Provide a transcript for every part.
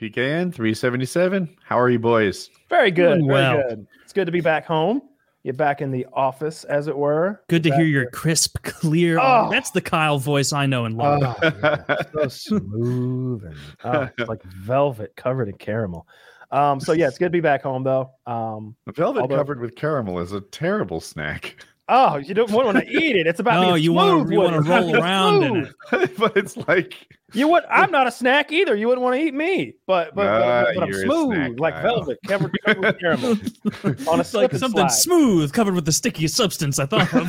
PKN 377. How are you, boys? Very good. Doing Very well. good. It's good to be back home. Get back in the office, as it were. Good to Back hear your crisp, clear. Oh. That's the Kyle voice I know and love. Oh, yeah. so smooth and oh, it's like velvet covered in caramel. Um, so yeah, it's good to be back home though. Um, Velvet Although- covered with caramel is a terrible snack. oh, you don't want to eat it. It's about Oh, being you wanna- you wanna roll around in it, but it's like You would. I'm not a snack either. You wouldn't want to eat me, but but, Ah, but, but I'm you're a snack, smooth like velvet covered, covered with caramel on a like something slide. smooth covered with the stickiest substance I thought of.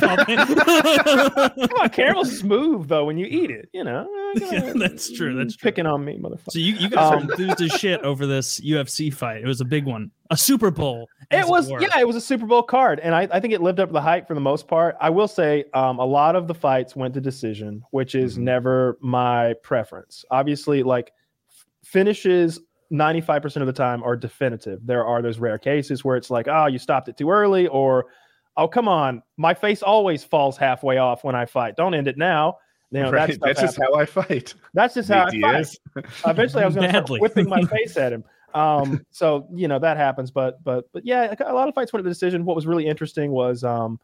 Come on, caramel's smooth though when you eat it. You know. Yeah, that's true, that's true. Picking on me, motherfucker. so you, you guys Um, are enthused as shit over this UFC fight. It was a big one, a Super Bowl. It was, were. yeah, it was a Super Bowl card, and I, I think it lived up to the hype for the most part. I will say, um, a lot of the fights went to decision, which is Mhm. never my preference. Obviously, like finishes, ninety five percent of the time are definitive. There are those rare cases where it's like, oh, you stopped it too early, or oh, come on, my face always falls halfway off when I fight. Don't end it now. You know, right, that stuff that's just how I fight. that's just how I Big fight. Eventually, I was going to start whipping my face at him. Um, so you know that happens, but but but yeah, a lot of fights went to the decision. What was really interesting was um,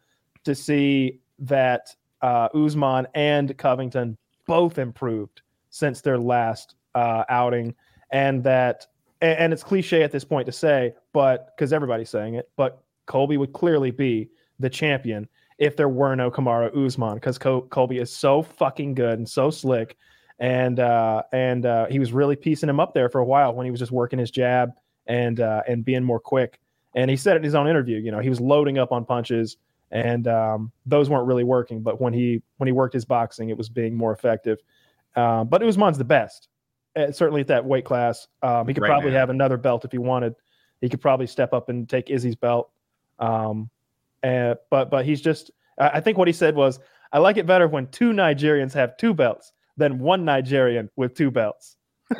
to see that uh, Usman and Covington both improved since their last uh, outing, and that and, and it's cliche at this point to say, but because everybody's saying it, but Colby would clearly be the champion if there were no Kamaru Usman because Col- Colby is so fucking good and so slick and uh, and uh, he was really piecing him up there for a while when he was just working his jab and uh, and being more quick. And he said it in his own interview, you know, he was loading up on punches, and um, those weren't really working. But when he when he worked his boxing, it was being more effective. Um, but Usman's the best, uh, certainly at that weight class. Um, he could Right probably now. have another belt if he wanted. He could probably step up and take Izzy's belt. Um, and but but he's just. I I think what he said was, I like it better when two Nigerians have two belts than one Nigerian with two belts.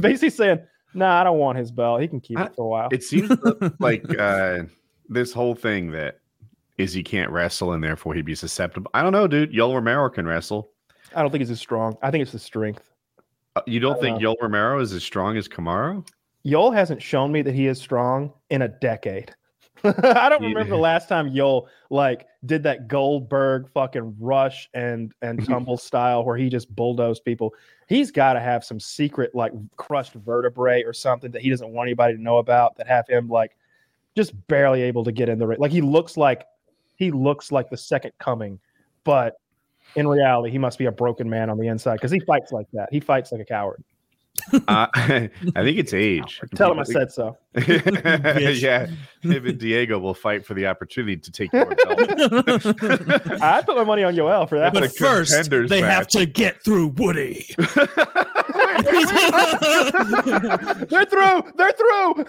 Basically saying, nah, I don't want his belt. He can keep I- it for a while. it seems like uh, this whole thing that Izzy can't wrestle and therefore he'd be susceptible. I don't know, dude. Yoel Romero can wrestle. I don't think it's as strong. I think it's the strength. Uh, You don't I think don't Yoel Romero is as strong as Kamaru? Yoel hasn't shown me that he is strong in a decade. I don't Yeah. remember the last time Yoel like did that Goldberg fucking rush and and tumble style where he just bulldozed people. He's got to have some secret like crushed vertebrae or something that he doesn't want anybody to know about that have him like just barely able to get in the ring. Like he looks like he looks like the second coming, but in reality, he must be a broken man on the inside because he fights like that. He fights like a coward. Uh, I think it's age. Tell him I said so. yeah, him and Diego will fight for the opportunity to take your belt. I put my money on Yoel for that. But but a first, contenders they have to get through Woody. They're through. They're through.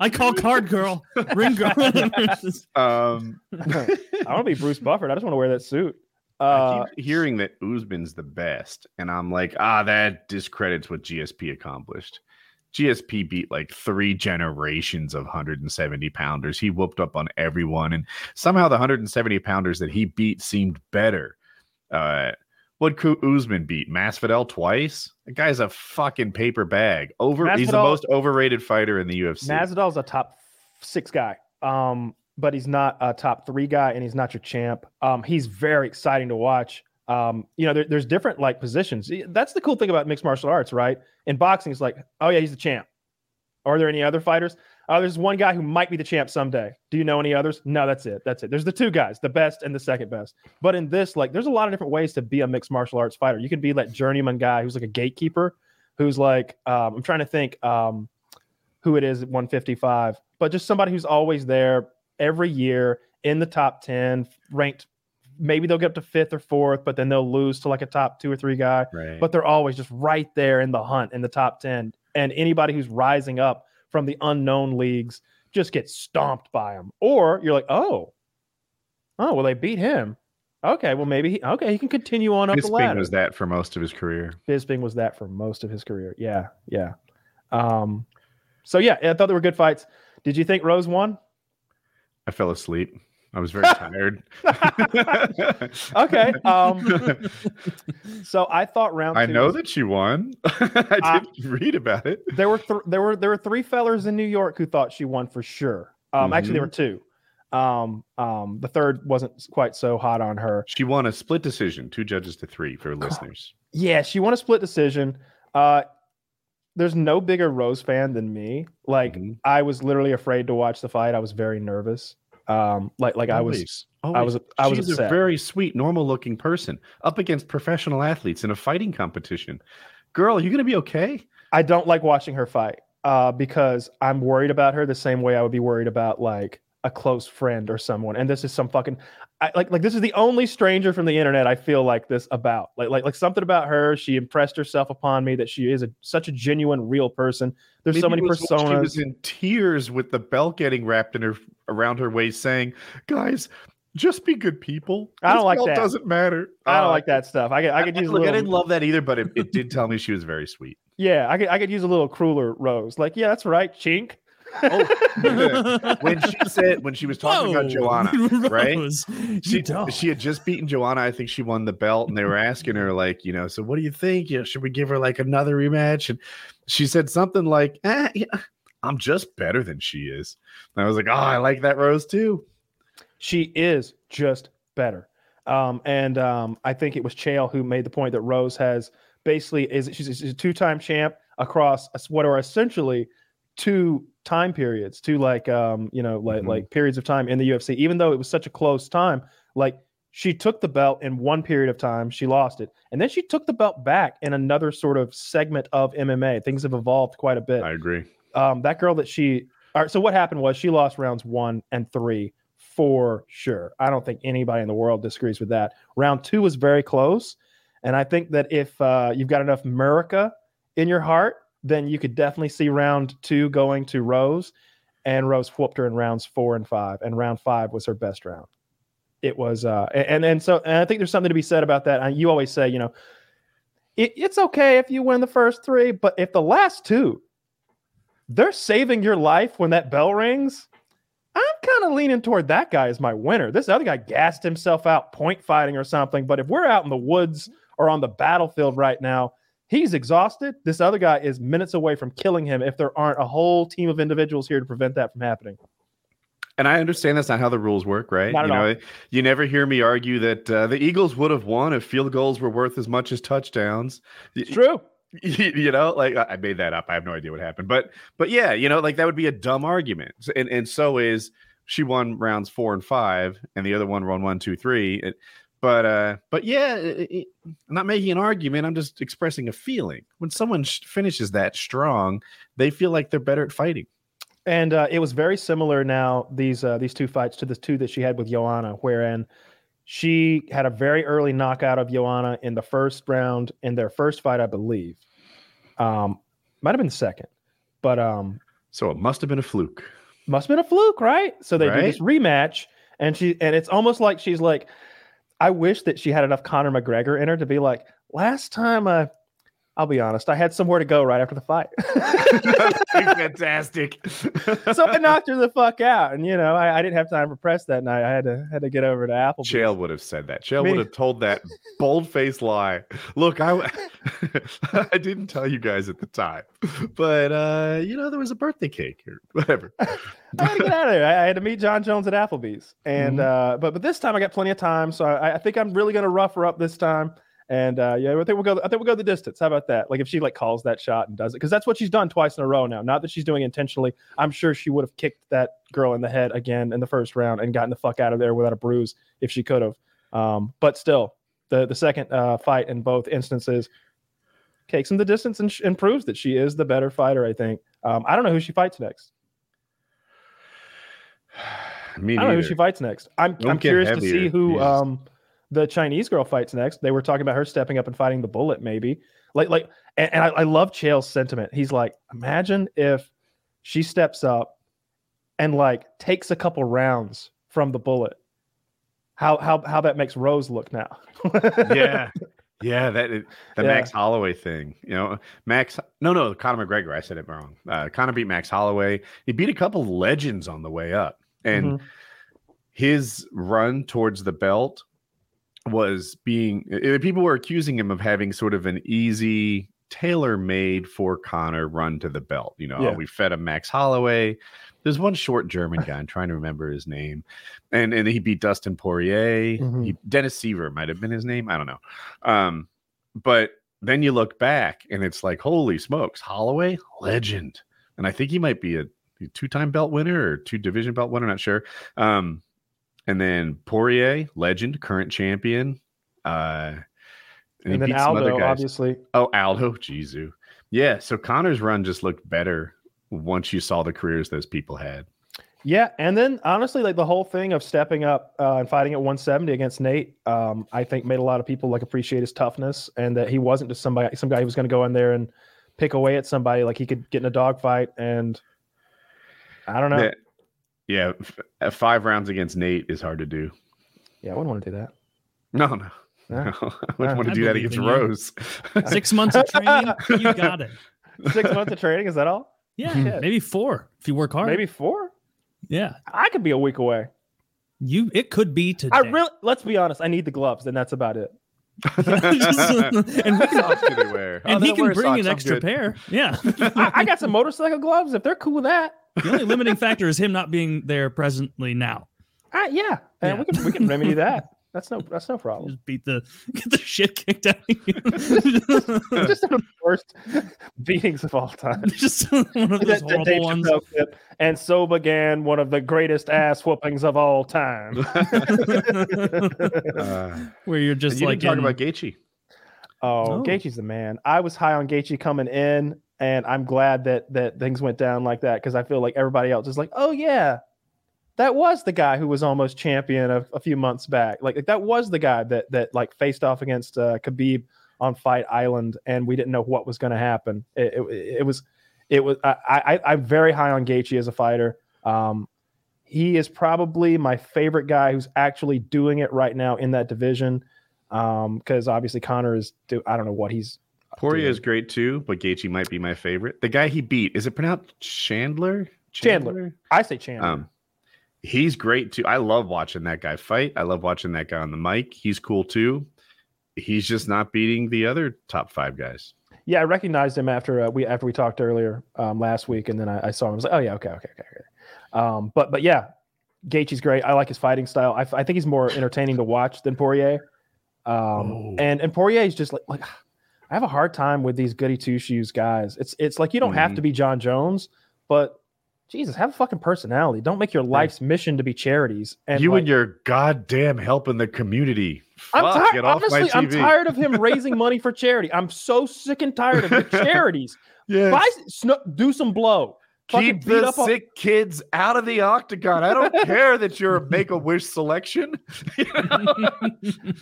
I call card girl, ring girl. um, I want to be Bruce Buffer. I just want to wear that suit. I Uh, keep hearing that Usman's the best, and I'm like, ah, that discredits what GSP accomplished. GSP beat like three generations of 170 pounders. He whooped up on everyone, and somehow the 170 pounders that he beat seemed better. Uh, what Ku- Usman beat Masvidal twice. The guy's a fucking paper bag. Over, he's the most overrated fighter in the UFC. Masvidal's a top six guy, um, but he's not a top three guy, and he's not your champ. Um, he's very exciting to watch. Um, you know, there, there's different like positions. That's the cool thing about mixed martial arts, right? In boxing, it's like, oh yeah, he's the champ. Are there any other fighters? Oh, there's one guy who might be the champ someday. Do you know any others? No, that's it. That's it. There's the two guys, the best and the second best. But in this, like, there's a lot of different ways to be a mixed martial arts fighter. You can be that journeyman guy who's like a gatekeeper, who's like, um, I'm trying to think um, who it is at 155, but just somebody who's always there every year in the top 10, ranked. Maybe they'll get up to fifth or fourth, but then they'll lose to like a top two or three guy right. but they're always just right there in the hunt in the top 10 and anybody who's rising up from the unknown leagues just get stomped by them or you're like oh. Oh well they beat him. Okay well maybe he, okay he can continue on up the Bisping ladder. was that for most of his career. Bisping was that for most of his career. Yeah yeah. Um so yeah i thought they were good fights. Did you think rose won? I fell asleep. I was very tired. okay. Um, so I thought round. I know was- that she won. I Uh, did read about it. there were th- there were there were three fellers in New York who thought she won for sure. Um, actually, there were two. Um, um, the third wasn't quite so hot on her. She won a split decision, two judges to three for listeners. Yeah, she won a split decision. Uh, there's no bigger Rose fan than me. Like Mhm. I was literally afraid to watch the fight. I was very nervous. Um, like like I was Always. I was I was She's upset. a very sweet, normal-looking person up against professional athletes in a fighting competition. Girl, are you gonna be okay? I don't like watching her fight uh, because I'm worried about her the same way I would be worried about like a close friend or someone. And this is some fucking I, like like this is the only stranger from the internet I feel like this about. Like like like something about her. She impressed herself upon me that she is a such a genuine, real person. There's so many when She was in tears with the belt getting wrapped in her around her waist, saying, "Guys, just be good people. I don't This like that. Doesn't matter. I don't Uh, like that stuff. I could I could use a Look, I didn't love that either, but it, it did tell me she was very sweet. yeah. I could I could use a little crueler rose. Like yeah, that's right, chink. when she said when she was talking about Joanna, right? Rose, she don't. she had just beaten Joanna. I think she won the belt, and they were asking her like, you know, so what do you think? You know, should we give her like another rematch? And she said something like, eh, yeah, "I'm just better than she is." And I was like, "Oh, I like that Rose too." she is just better. Um, and um, I think it was Chael who made the point that Rose has basically is she's, she's a two-time champ across what are essentially two time periods, two like um, you know like Mhm. like periods of time in the UFC. Even though it was such a close time, like she took the belt in one period of time, she lost it, and then she took the belt back in another sort of segment of MMA. Things have evolved quite a bit I agree. um, that girl that she all right, so what happened was she lost rounds one and three for sure. I don't think anybody in the world disagrees with that. Round two was very close. And I think that if uh, you've got enough America in your heart, then you could definitely see round two going to Rose. And Rose whooped her in rounds four and five. And round five was her best round. It was, uh, and and so and I think there's something to be said about that. You always say, you know, it, it's okay if you win the first three, but if the last two they're saving your life when that bell rings. I'm kind of leaning toward that guy as my winner. This other guy gassed himself out point fighting or something. But if we're out in the woods or on the battlefield right now, he's exhausted. This other guy is minutes away from killing him if there aren't a whole team of individuals here to prevent that from happening. And I understand that's not how the rules work, right? Not you know, all. you never hear me argue that uh, the Eagles would have won if field goals were worth as much as touchdowns. It's true. you know like i made that up i have no idea what happened but but yeah you know like that would be a dumb argument and and so is she won rounds four and five and the other one won one two three but uh but yeah it- it- i'm not making an argument i'm just expressing a feeling when someone sh- finishes that strong they feel like they're better at fighting And uh, it was very similar now these uh, these two fights to the two that she had with Joanna, wherein she had a very early knockout of Joanna in the first round in their first fight, I believe. Um, might have been the second, but um, so it must have been a fluke must have been a fluke, right? So they do this rematch, and she and it's almost like she's like, I wish that she had enough Conor McGregor in her to be like, last time I. I'll be honest. I had somewhere to go right after the fight. fantastic so I knocked her the fuck out, and you know I, I didn't have time for press that night. I had to had to get over to Applebee's. Chael would have said that. Chael Me- would have told that bold-faced lie. Look, I I didn't tell you guys at the time, but uh, you know there was a birthday cake or whatever. I had to get out of there. I, I had to meet John Jones at Applebee's, and uh, but but this time I got plenty of time, so I, I think I'm really going to rough her up this time. And uh, yeah, I think we'll go. I think we'll go the distance. How about that? Like if she like calls that shot and does it, because that's what she's done twice in a row now. Not that she's doing it intentionally. I'm sure she would have kicked that girl in the head again in the first round and gotten the fuck out of there without a bruise if she could have. Um, but still, the the second uh, fight in both instances takes him the distance and, sh- and proves that she is the better fighter. I think. Um, I don't know who she fights next. Me I don't know who she fights next. I'm, I'm curious to see who um the Chinese girl fights next. They were talking about her stepping up and fighting the bullet, maybe. Like like and, and I, I love Chael's sentiment. He's like, imagine if she steps up and like takes a couple rounds from the bullet. How how how that makes Rose look now. yeah, yeah. That the Yeah. Max Holloway thing. You know, Max. No, no. Conor McGregor. I said it wrong. Uh, Conor beat Max Holloway. He beat a couple legends on the way up, and Mhm. his run towards the belt was being uh, people were accusing him of having sort of an easy tailor made for Conor run to the belt. You know, Yeah. we fed him Max Holloway. There's one short German guy. I'm trying to remember his name, and and he beat Dustin Poirier. Mhm. He, Dennis Siver might have been his name. I don't know. Um, but then you look back and it's like, holy smokes, Holloway, legend, and I think he might be a two-time belt winner or two division belt winner. Not sure. Um, and then Poirier, legend, current champion. Uh, he And then beat some other Aldo, obviously. Oh, Aldo, Jesu. Yeah. So Conor's run just looked better once you saw the careers those people had. Yeah, and then honestly, like the whole thing of stepping up uh, and fighting at 170 against Nate, um, I think made a lot of people like appreciate his toughness and that he wasn't just somebody, some guy who was going to go in there and pick away at somebody. Like he could get in a dogfight, and I don't know. That- yeah. f- uh, five rounds against Nate is hard to do. Yeah, I wouldn't want to do that. No, no. Yeah. no. I wouldn't want to I do that against. Rose. Six months of training, you got it. Six months of training is that all? Yeah, Shit. maybe four if you work hard. Maybe four. Yeah, I could be a week away. you. It could be today. I really. Let's be honest. I need the gloves, and that's about it. and we can- he wear? and Oh, he can bring socks, an extra pair. Yeah. I, I got some motorcycle gloves. If they're cool with that, the only limiting factor is him not being there presently now. I, yeah, and Yeah. we can we can remedy that. That's no that's no problem. Just beat the get the shit kicked out of you. just one of the worst beatings of all time. Just one of those That- that horrible Dave ones. Clip, and so began one of the greatest ass whoopings of all time. Uh, Where you're just you like didn't talk in- about Gaethje. Oh, Oh. Gaethje's the man. I was high on Gaethje coming in, and I'm glad that that things went down like that because I feel like everybody else is like, oh yeah, that was the guy who was almost champion a, a few months back. Like, like, that was the guy that that like faced off against uh, Khabib on Fight Island, and we didn't know what was going to happen. It, it, it was, it was. I, I I'm very high on Gaethje as a fighter. Um, he is probably my favorite guy who's actually doing it right now in that division. Um, because obviously Conor is. Do, I don't know what he's. Poirier is great too, but Gaethje might be my favorite. The guy he beat is it pronounced Chandler? Chandler. I say Chandler. Um, he's great too. I love watching that guy fight. I love watching that guy on the mic. He's cool too. He's just not beating the other top five guys. yeah, I recognized him after uh, we after we talked earlier um, last week, and then I, I saw him. I was like, oh yeah, okay, okay, okay. okay. Um, but but yeah, Gaethje's great. I like his fighting style. I, I think he's more entertaining to watch than Poirier. Um, Oh. and and Poirier is just like like I have a hard time with these goody two shoes guys. It's it's like you don't have Mhm. to be John Jones, but Jesus, have a fucking personality. Don't make your life's mission to be charities. And you like, and your goddamn helping the community. I'm Fuck, off Honestly, I'm tired of him raising money for charity. I'm so sick and tired of the charities. Yes. Buy, sno- do some blow. Fucking Keep the up on- sick kids out of the octagon. I don't care that you're a make a wish selection. you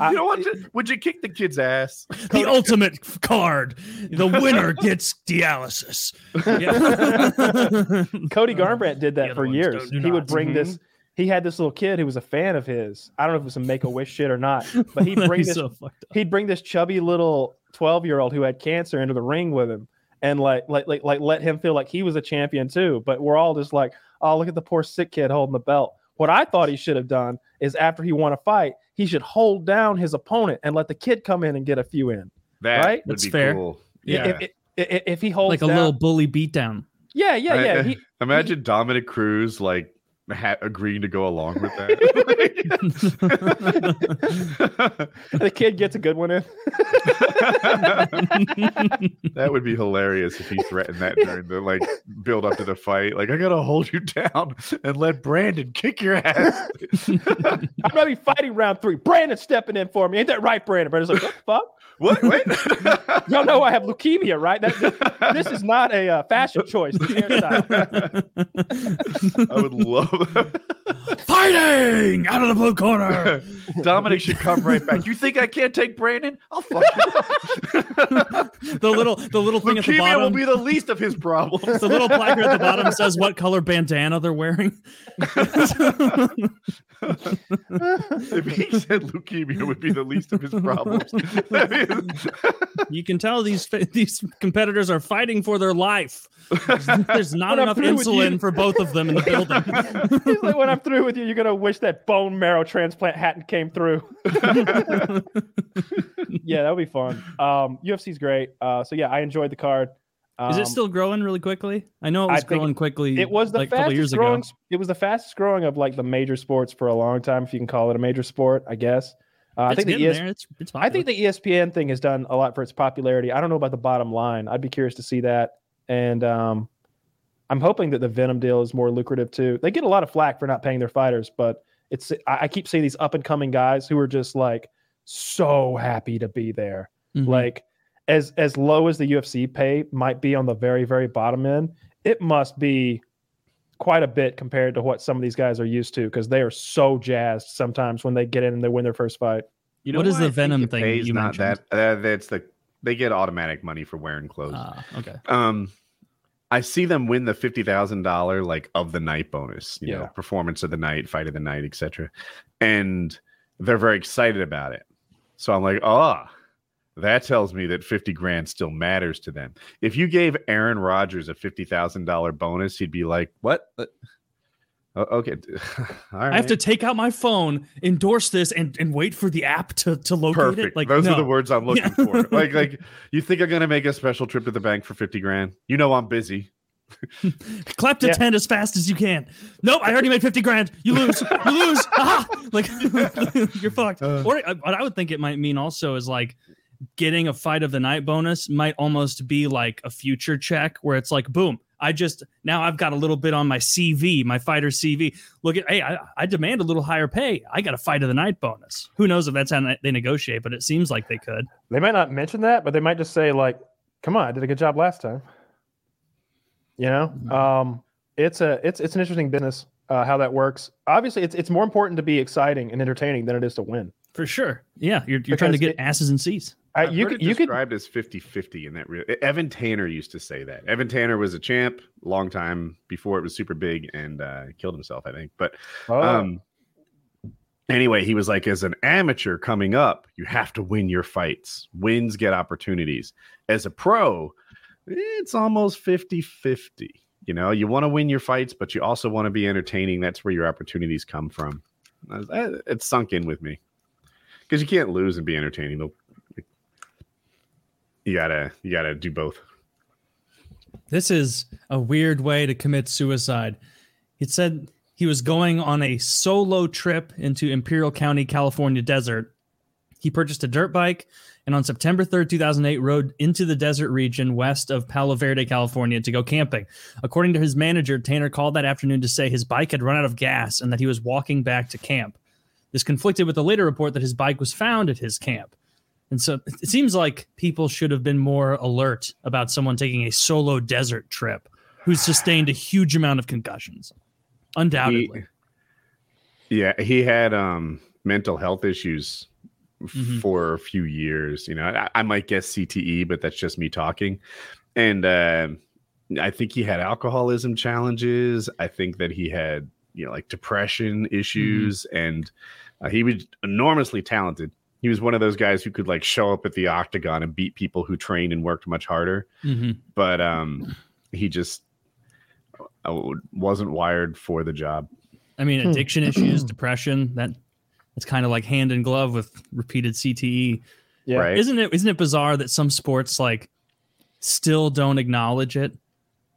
know what? Would you kick the kid's ass? the ultimate card. The winner gets dialysis. Yeah. Cody Garbrandt did that for years. don't- do he would not. bring this. Mm-hmm. He had this little kid who was a fan of his. I don't know if it was some make a wish shit or not, but he'd bring this. so. He'd bring this chubby little twelve year old who had cancer into the ring with him, and like like like like let him feel like he was a champion too. But we're all just like, oh look at the poor sick kid holding the belt. What I thought he should have done is after he won a fight, he should hold down his opponent and let the kid come in and get a few in. That Right? That's fair. cool. Yeah. If, if, if, if he holds Like a down, little bully beatdown. yeah, yeah, I- yeah. Uh, he, Imagine Dominick Cruz like ha- agreeing to go along with that. the kid gets a good one in. that would be hilarious if he threatened that during the like build up to the fight. Like, I gotta hold you down and let Brandon kick your ass. I'm gonna be fighting round three. Brandon stepping in for me. Ain't that right, Brandon? Brandon's like, what the fuck? What? Wait. Y'all know I have leukemia, right? That, this, this is not a uh, fashion choice. This. I would love Fighting out of the blue corner. Dominic should come right back. You think I can't take Brandon? I'll fuck you. The little the little thing at the Leukemia will be the least of his problems. the little placard at the bottom says what color bandana they're wearing. if he said leukemia would be the least of his problems, that'd be you can tell these these competitors are fighting for their life. There's not enough with you- insulin for both of them in the building. He's like, when I'm through with you, you're gonna wish that bone marrow transplant hadn't came through. yeah, that would be fun. Um, UFC's great. Uh, so yeah, I enjoyed the card. Um, Is it still growing really quickly? I know it was growing quickly. It was the like fastest years growing. ago. It was the fastest growing of like the major sports for a long time, if you can call it a major sport. I guess. Uh, I think the ES- It's, it's I think the ESPN thing has done a lot for its popularity. I don't know about the bottom line. I'd be curious to see that. And um, I'm hoping that the Venum deal is more lucrative too. They get a lot of flack for not paying their fighters, but it's I, I keep seeing these up and coming guys who are just like so happy to be there. Mhm. Like as as low as the UFC pay might be on the very very bottom end, it must be quite a bit compared to what some of these guys are used to because they are so jazzed sometimes when they get in and they win their first fight. You What is the I Venum thing pays you not mentioned? that. Uh, that's the they get automatic money for wearing clothes. Ah, okay. um, I see them win the fifty thousand dollar like of the night bonus. You know, performance of the night, fight of the night, etc. And they're very excited about it. So I'm like, ah. That tells me that 50 grand still matters to them. If you gave Aaron Rodgers a $50,000 bonus, he'd be like, what? Uh, oh, okay. All right. I have to take out my phone, endorse this, and, and wait for the app to, to locate Perfect. it. Like Those no. are the words I'm looking for. Like, like you think I'm gonna make a special trip to the bank for 50 grand? You know I'm busy. Clap to Yeah. 10 as fast as you can. Nope, I already made 50 grand. You lose. You lose. Aha! Like, you're fucked. Uh. or uh, what I would think it might mean also is like getting a fight of the night bonus might almost be like a future check where it's like, boom, I just now I've got a little bit on my CV, my fighter CV. Look at, hey, I, I demand a little higher pay. I got a fight of the night bonus. Who knows if that's how they negotiate, but it seems like they could. They might not mention that, but they might just say like, "Come on, I did a good job last time." You know, Mhm. um, it's a it's it's an interesting business uh, how that works. Obviously, it's it's more important to be exciting and entertaining than it is to win. For sure. Yeah, you're, you're trying to get it- asses and seats. You could it you could described as 50-50 in that real Evan Tanner used to say that. Evan Tanner was a champ long time before it was super big and uh, killed himself, I think. But oh, um anyway, he was like as an amateur coming up, you have to win your fights. Wins get opportunities. As a pro, it's almost 50-50. You know, you want to win your fights, but you also want to be entertaining. That's where your opportunities come from. I- It's sunk in with me because you can't lose and be entertaining. They'll- You gotta, you gotta do both. This is a weird way to commit suicide. It said he was going on a solo trip into Imperial County, California desert. He purchased a dirt bike and on September 3rd, 2008, rode into the desert region west of Palo Verde, California to go camping. According to his manager, Tanner called that afternoon to say his bike had run out of gas and that he was walking back to camp. This conflicted with a later report that his bike was found at his camp. And so it seems like people should have been more alert about someone taking a solo desert trip who's sustained a huge amount of concussions. Undoubtedly. Yeah, he had um mental health issues Mhm. for a few years. You know, I, I might guess CTE, but that's just me talking. And uh, I think he had alcoholism challenges. I think that he had you know like depression issues, and uh, he was enormously talented. He was one of those guys who could like show up at the octagon and beat people who trained and worked much harder. Mhm. But um, he just uh, wasn't wired for the job. I mean, Hmm. addiction issues, depression, that it's kind of like hand in glove with repeated CTE. yeah. Right. Isn't it isn't it bizarre that some sports like still don't acknowledge it?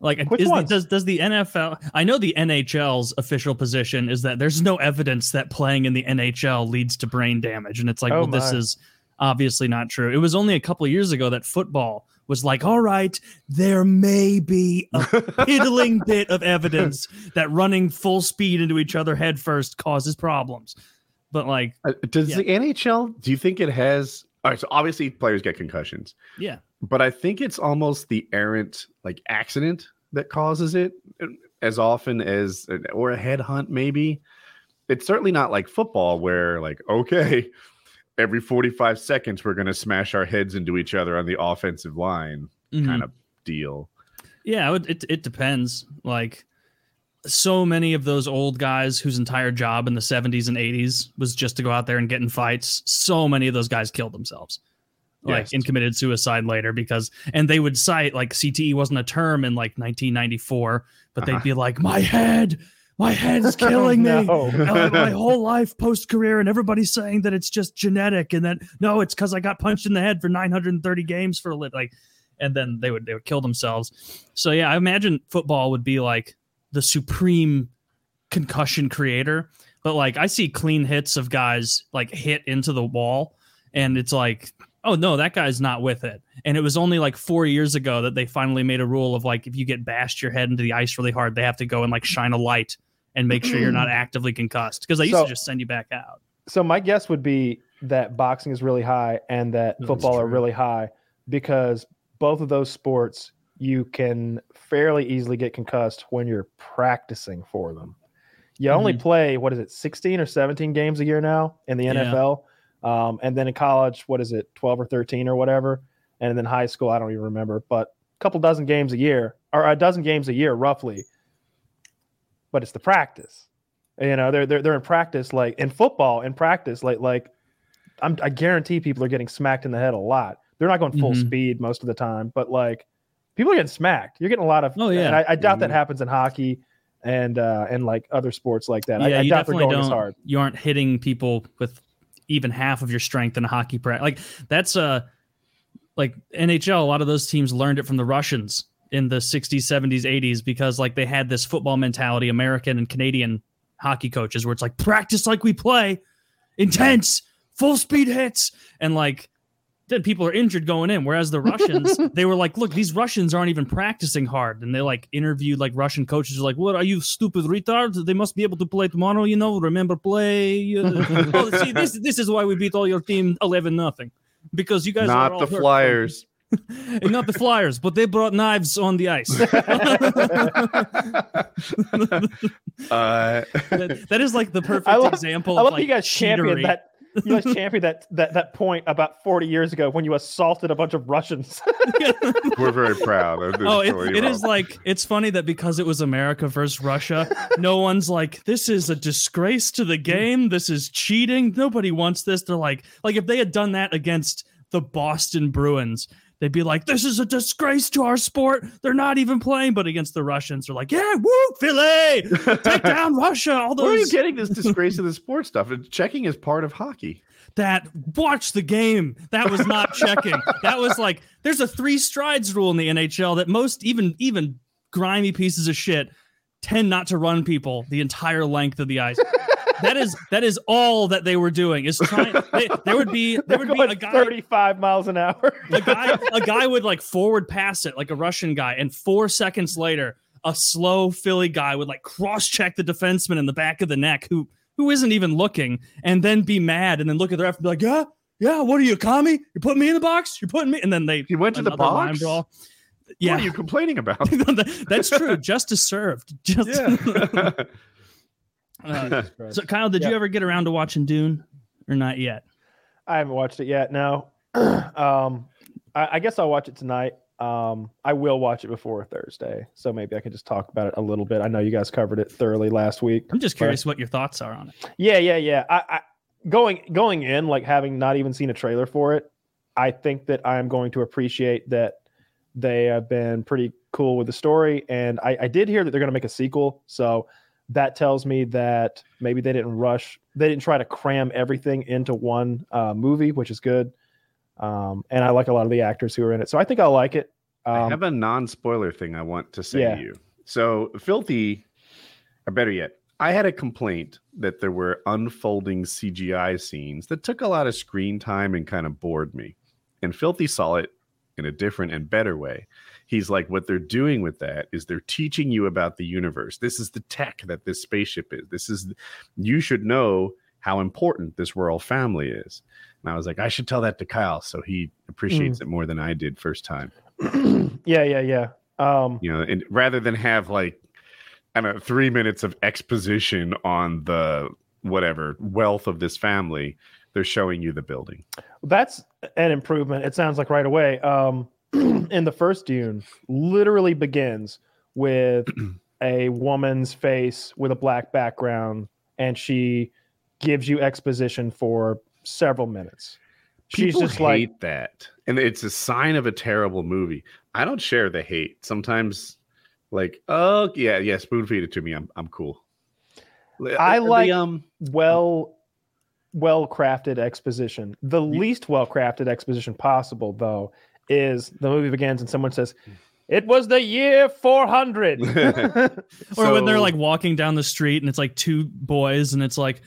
Like Which is ones? does does the NFL I know the NHL's official position is that there's no evidence that playing in the NHL leads to brain damage and it's like Oh well this is obviously not true. It was only a couple of years ago that football was like all right there may be a piddling bit of evidence that running full speed into each other headfirst causes problems. But like Uh, does Yeah. the NHL? Do you think it has? All right, so obviously players get concussions, yeah. But I think it's almost the errant like accident that causes it uh, as often as or a headhunt maybe. It's certainly not like football where like okay, every forty five seconds we're gonna smash our heads into each other on the offensive line Mhm. kind of deal. Yeah, it, it it depends. Like so many of those old guys whose entire job in the 70s and 80s was just to go out there and get in fights. So many of those guys killed themselves. Like Yes. and committed suicide later because and they would cite like CTE wasn't a term in like 1994, but they'd Uh-huh. be like, my head, my head's killing me. No. And, like, my whole life post career, and everybody's saying that it's just genetic, and that no, it's because I got punched in the head for 930 games for a lit like, and then they would they would kill themselves. So yeah, I imagine football would be like the supreme concussion creator. But like I see clean hits of guys like hit into the wall, and it's like, oh no, that guy's not with it. And it was only like four years ago that they finally made a rule of like if you get bashed your head into the ice really hard, they have to go and like shine a light and make sure you're not actively concussed because they used So- to just send you back out. So my guess would be that boxing is really high and that That is football are really high because both of those sports you can fairly easily get concussed when you're practicing for them. You only Mhm. play what is it, 16 or 17 games a year now in the Yeah. Um, and then in college, what is it, 12 or 13 or whatever, and then high school, I don't even remember, but a couple dozen games a year or a dozen games a year roughly. But it's the practice. You know, they're they're they're in practice like in football in practice like like I'm I guarantee people are getting smacked in the head a lot. They're not going full Mhm. speed most of the time, but like people are getting smacked. You're getting a lot of Oh, yeah. and I, I doubt that Mhm. happens in hockey and uh and like other sports like that. I, yeah, I you doubt they're definitely going don't. hard. You aren't hitting people with even half of your strength in a hockey practice. Like that's uh like NHL. A lot of those teams learned it from the Russians in the 60s, 70s, 80s because like they had this football mentality, American and Canadian hockey coaches, where it's like practice like we play, intense, full speed hits, and like then people are injured going in. Whereas the Russians, they were like, look, these Russians aren't even practicing hard. And they like interviewed like Russian coaches, like, what are you stupid retards? They must be able to play tomorrow, you know, remember play. Oh, see, this this is why we beat all your team 11 nothing. Because you guys are Not all the hurt. Flyers. And not the Flyers, but they brought knives on the ice. uh, that, that is like the perfect I love- example I of love like you guys championed that. You champion that that that point about 40 years ago when you assaulted a bunch of Russians. we're very proud of this. Oh, it, story, it Rob. is like it's funny that because it was America versus Russia, no one's like this is a disgrace to the game. This is cheating. Nobody wants this. They're like like if they had done that against the Boston Bruins, they'd be like this is a disgrace to our sport. They're not even playing. But against the Russians, they're like yeah, woo, Philly, take down Russia. All Where are you getting this disgrace of the sport stuff? Checking is part of hockey. that watch the game. That was not checking. That was like there's a three strides rule in the NHL that most even even grimy pieces of shit tend not to run people the entire length of the ice. That is that is all that they were doing. Is trying. They, there would be there would be a guy 35 miles an hour. a guy a guy would like forward pass it like a Russian guy, and four seconds later, a slow Philly guy would like cross check the defenseman in the back of the neck who who isn't even looking, and then be mad, and then look at the ref and be like, yeah. Yeah, what are you, commie? You're putting me in the box. You're putting me, and then they He went to the box. brawl. What Yeah, are you complaining about? that's true. Justice served. Just yeah. uh, so, Kyle, did you ever get around to watching Dune, or not yet? I haven't watched it yet. No. um, I, I guess I'll watch it tonight. Um, I will watch it before Thursday, so maybe I can just talk about it a little bit. I know you guys covered it thoroughly last week. I'm just curious what your thoughts are on it. Yeah, yeah, yeah. I, I going going in like having not even seen a trailer for it. I think that I am going to appreciate that they have been pretty cool with the story, and I, I did hear that they're going to make a sequel. So that tells me that maybe they didn't rush. They didn't try to cram everything into one uh, movie, which is good. Um, and I like a lot of the actors who are in it, so I think I'll like it. I Um, have a non-spoiler thing I want to say Yeah. to you. So, filthy, or better yet, I had a complaint that there were unfolding CGI scenes that took a lot of screen time and kind of bored me. And Filthy saw it in a different and better way. He's like, what they're doing with that is they're teaching you about the universe. This is the tech that this spaceship is. This is, you should know how important this royal family is. And I was like, I should tell that to Kyle so he appreciates it more than I did first time yeah, yeah, yeah. Um, you know, and rather than have like I don't know, three minutes of exposition on the whatever wealth of this family, they're showing you the building. That's an improvement. It sounds like right away. Um, in the first Dune, literally begins with a woman's face with a black background, and she gives you exposition for several minutes. she's People just hate like that, and it's a sign of a terrible movie. I don't share the hate. Sometimes, like, oh yeah, yeah, spoon feed it to me. I'm I'm cool. I The, like- um. well well crafted exposition. The least well crafted exposition possible, though, is the movie begins and someone says, "It was the year 400." Or when they're like walking down the street and it's like two boys and it's like,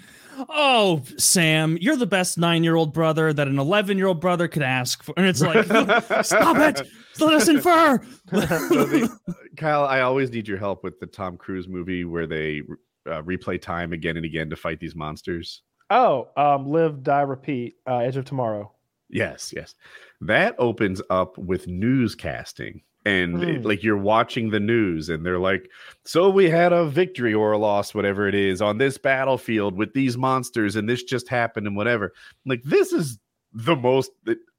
oh, Sam, you're the best nine year old brother that an 11 year old brother could ask for. And it's like, stop it. Let us infer. So the- Kyle, I always need your help with the Tom Cruise movie where they uh, replay time again and again to fight these monsters. oh, um, live, die, repeat. Uh, Edge of Tomorrow. Yes, yes. That opens up with newscasting. And it- Hmm. like you're watching the news, and they're like, So we had a victory or a loss, whatever it is, on this battlefield with these monsters, and this just happened, and whatever. Like, this is the most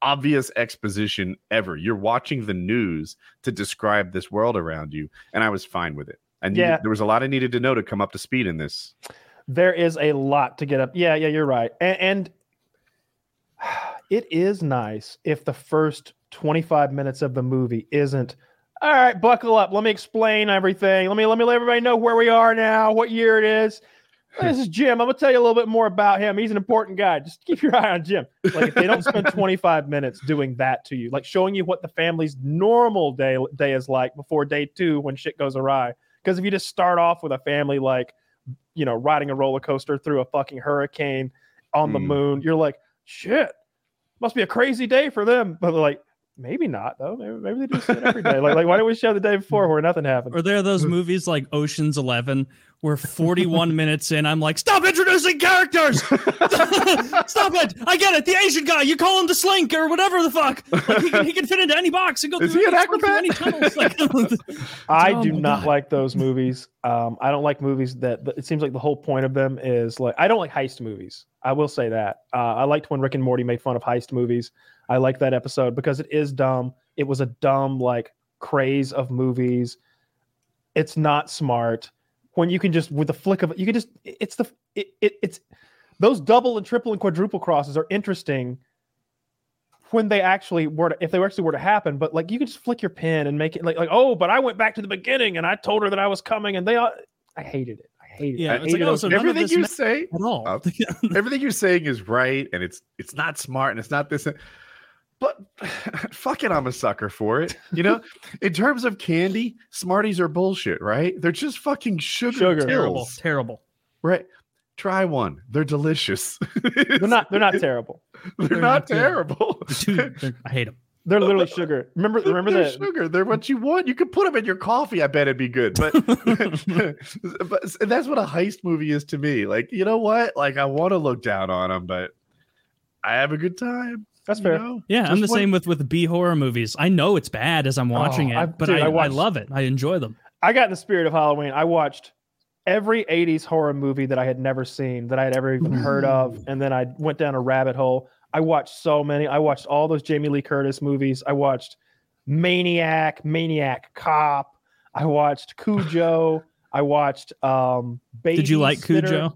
obvious exposition ever. You're watching the news to describe this world around you, and I was fine with it. And Yeah. there was a lot I needed to know to come up to speed in this. There is a lot to get up. Yeah, yeah, you're right. And, and it is nice if the first 25 minutes of the movie isn't all right, buckle up. Let me explain everything. Let me let me let everybody know where we are now, what year it is. This is Jim. I'm gonna tell you a little bit more about him. He's an important guy. Just keep your eye on Jim. Like if they don't spend 25 minutes doing that to you, like showing you what the family's normal day day is like before day two when shit goes awry. Because if you just start off with a family like, you know, riding a roller coaster through a fucking hurricane on the Mm. moon, you're like, shit, must be a crazy day for them. But like, maybe not though. Maybe, maybe they do shit every day. Like, like why don't we show the day before where nothing happened? Or there are those movies like Ocean's Eleven where 41 minutes in, I'm like, stop introducing characters! stop it! I get it. The Asian guy, you call him the slink or whatever the fuck. Like he can, he can fit into any box and go Is through he an any- slink through acrobat? Any tunnels. Like, I Oh do not God. like those movies. Um, I don't like movies that, that- it seems like the whole point of them is like I don't like heist movies. I will say that. Uh, I liked when Rick and Morty made fun of heist movies. I like that episode because it is dumb. It was a dumb like craze of movies. It's not smart when you can just with the flick of you can just it's the it, it it's those double and triple and quadruple crosses are interesting when they actually were to, if they actually were to happen but like you can just flick your pen and make it like like oh but i went back to the beginning and i told her that i was coming and they all i hated it i hated Yeah, it I it's like, hated oh, so Everything you ma- say, at all. Uh, everything you're saying is right, and it's it's not smart, and it's not this. But fuck it, I'm a sucker for it. You know, in terms of candy, Smarties are bullshit, right? They're just fucking sugar, Sugar. terrible, terrible. right? Try one; they're delicious. they're not they're not terrible They're, they're not, not terrible. They're- I hate them. they're literally sugar remember remember they're that sugar. They're what you want. You could put them in your coffee. I bet it'd be good. But, but that's what a heist movie is to me. Like, you know what? Like, I want to look down on them, but I have a good time. That's you fair know? Yeah, I'm the Just one- same with with B horror movies. I know it's bad as I'm watching I- it, but dude, I, I I, love it. I enjoy them. I got in the spirit of Halloween. I watched every 80s horror movie that I had never seen, that I had ever even heard of. And then I went down a rabbit hole. I watched so many. I watched all those Jamie Lee Curtis movies. I watched Maniac, Maniac Cop. I watched Cujo. I watched um Did you like Babysitter.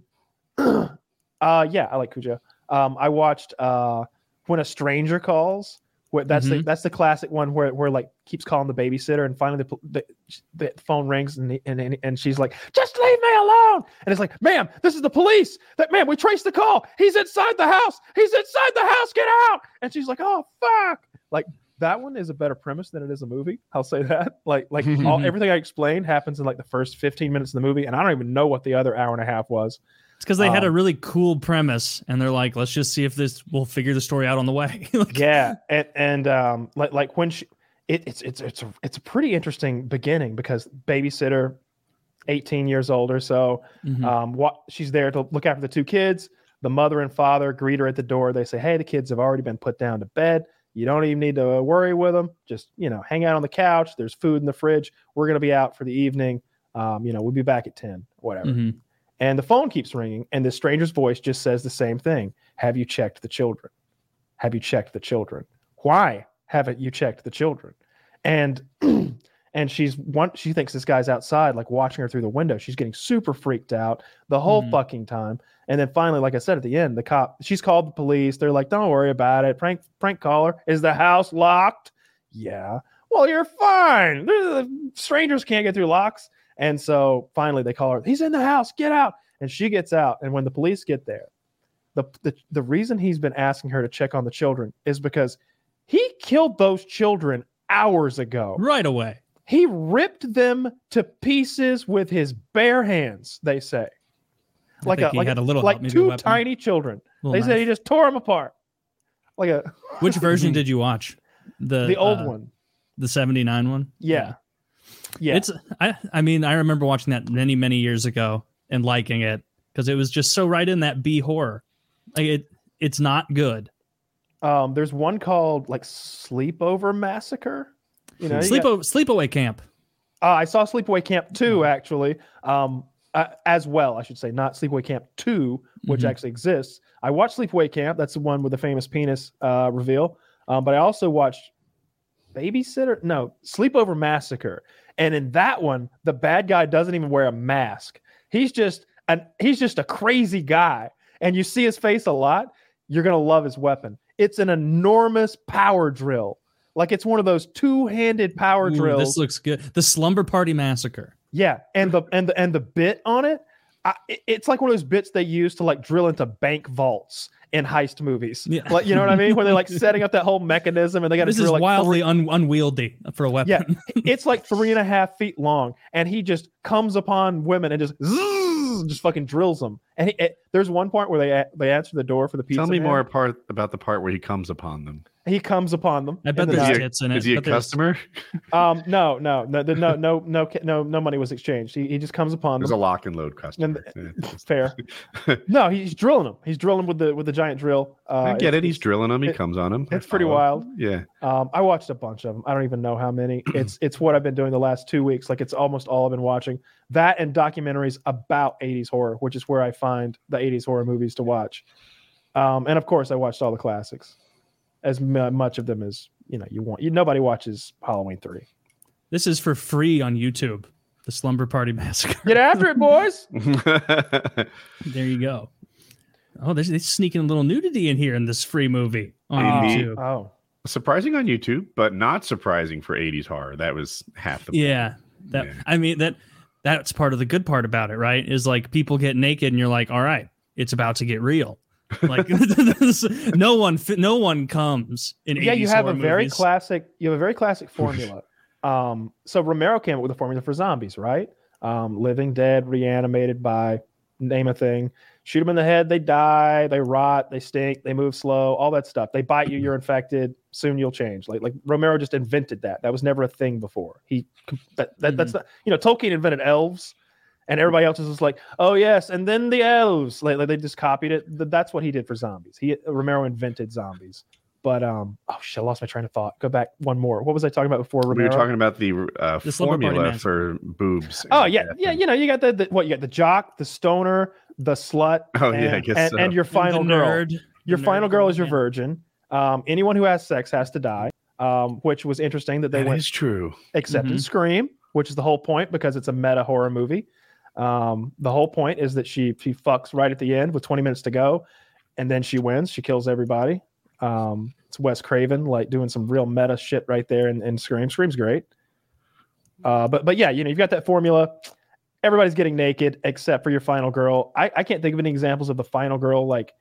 Cujo? Uh yeah, I like Cujo. Um I watched uh When a Stranger Calls. Where that's the mm-hmm. that's the classic one where where like keeps calling the babysitter and finally the the, the phone rings and, and and and she's like just leave me alone. And it's like ma'am this is the police. That ma'am we traced the call. He's inside the house. He's inside the house. Get out. And she's like oh fuck. Like that one is a better premise than it is a movie. I'll say that. Like like all, everything I explained happens in like the first 15 minutes of the movie and I don't even know what the other hour and a half was It's because they had a Um, really cool premise, and they're like, "Let's just see if this we'll figure the story out on the way." Like, yeah and and um like like when she it, it's it's it's a, it's a pretty interesting beginning because babysitter 18 years old or so mhm. um what she's there to look after the two kids. The mother and father greet her at the door. They say hey the kids have already been put down to bed. You don't even need to worry with them just you know hang out on the couch. There's food in the fridge. We're going to be out for the evening. Um you know we'll be back at 10 whatever. Mhm. And the phone keeps ringing and the stranger's voice just says the same thing. Have you checked the children? Have you checked the children? Why haven't you checked the children? And and she's one she thinks this guy's outside like watching her through the window. She's getting super freaked out the whole Mhm. fucking time. And then finally like i said at the end the cop she's called the police. They're like don't worry about it. Prank prank caller. Is the house locked? Yeah. Well you're fine. Strangers can't get through locks and so finally they call her he's in the house get out and she gets out and when the police get there the, the the reason he's been asking her to check on the children is because he killed those children hours ago Right away. he ripped them to pieces with his bare hands. They say, I like a he like, had a, little like help, two tiny children. little They said he just tore them apart, like a Which version did you watch? The the old uh, one. the seventy nine one. Yeah, yeah. Yeah, it's I I mean I remember watching that many many years ago and liking it because it was just so right in that B horror. Like it it's not good. um, there's one called like Sleepover Massacre. You know, Sleep- you got- sleepaway camp. Uh, I saw Sleepaway Camp 2 actually, um, uh, as well, I should say, not Sleepaway Camp 2, which Mhm. actually exists. I watched Sleepaway Camp. That's the one with the famous penis uh, reveal. Um, but I also watched Babysitter. No, Sleepover Massacre. And in that one, the bad guy doesn't even wear a mask. He's just an he's just a crazy guy. And you see his face a lot. You're gonna love his weapon. It's an enormous power drill. Like it's one of those two-handed power Ooh, drills. this looks good. The slumber party massacre. Yeah, and the and the and the bit on it, I, it- it's like one of those bits they use to like drill into bank vaults in heist movies. Yeah. Like you know what I mean? When they're like setting up that whole mechanism and they got to This is like wildly un- unwieldy for a weapon. Yeah. it's like three and a half feet long, and he just comes upon women and just zzz, just fucking drills them. And he, it, there's one point where they they answer the door for the pizza. Tell me man. more part about the part where he comes upon them. He comes upon them. I bet the there's a- tits in it. Is he a customer? Um, no, no, no, no, no, no, no, no, no money was exchanged. He, he just comes upon them. There's them. a lock and load customer. Fair. No, he's drilling them. He's drilling them with the with the giant drill. Uh, I get it. He's drilling them. He it- comes on them. It's pretty wild. Yeah. Um, I watched a bunch of them. I don't even know how many. It's it's what I've been doing the last two weeks. Like it's almost all I've been watching. That and documentaries about 80s horror, which is where I find the 80s horror movies to watch. Um, and of course, I watched all the classics, as m- much of them as you know you want. You, nobody watches Halloween three. This is for free on YouTube. The slumber party massacre. Get after it, boys! There you go. Oh, they're, they're sneaking a little nudity in here in this free movie on Oh. YouTube. Oh, surprising on YouTube, but not surprising for 80s horror. That was half the Yeah, that Yeah. I mean that that's part of the good part about it, right? Is like people get naked and you're like, all right, it's about to get real. Like no one, no one comes in. yeah, you have a horror very classic. You have a very classic formula. um, so Romero came up with a formula for zombies, right? Um, living dead, reanimated by name a thing. Shoot them in the head, they die, they rot, they stink, they move slow, all that stuff. They bite you, you're infected. Soon you'll change. Like like Romero just invented that. That was never a thing before. He that, that that's not you know Tolkien invented elves. And everybody else is just like, oh yes, and then the elves. Like, like they just copied it. That's what he did for zombies. He Romero invented zombies. But um, oh shit, I lost my train of thought. Go back one more. What was I talking about before? We were talking about the uh, The formula for boobs. Oh yeah, death yeah. You know, you got the, the what? You got the jock, the stoner, the slut. Oh, yeah, I and, guess and, so. and your And the final girl. nerd. Your The final nerd girl girl, is your yeah. virgin. Um, anyone who has sex has to die. Um, which was interesting that they That went is true. except in Mhm. Scream, which is the whole point because it's a meta horror movie. Um, the whole point is that she she fucks right at the end with 20 minutes to go, and then she wins. She kills everybody. Um, it's Wes Craven like doing some real meta shit right there in, in Scream. Scream's great. Uh, but but yeah, you know you've got that formula. Everybody's getting naked except for your final girl. I, I can't think of any examples of the final girl like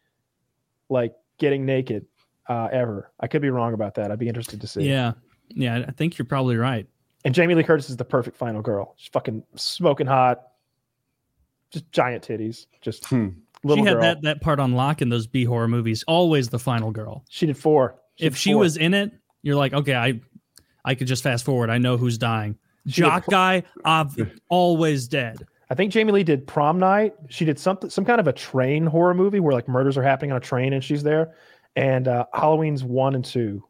like getting naked uh, ever. I could be wrong about that. I'd be interested to see. Yeah, yeah. I think you're probably right. And Jamie Lee Curtis is the perfect final girl. She's fucking smoking hot, just giant titties, just Hmm. little she had girl. that that part on lock in those B horror movies. Always the final girl. She did four. if did she four. was in it, you're like, okay, I I could just fast forward. I know who's dying. She Jock pr- guy, ob- always dead. I think Jamie Lee did prom night. She did something, some kind of a train horror movie where like murders are happening on a train and she's there. And uh, Halloween's one and two.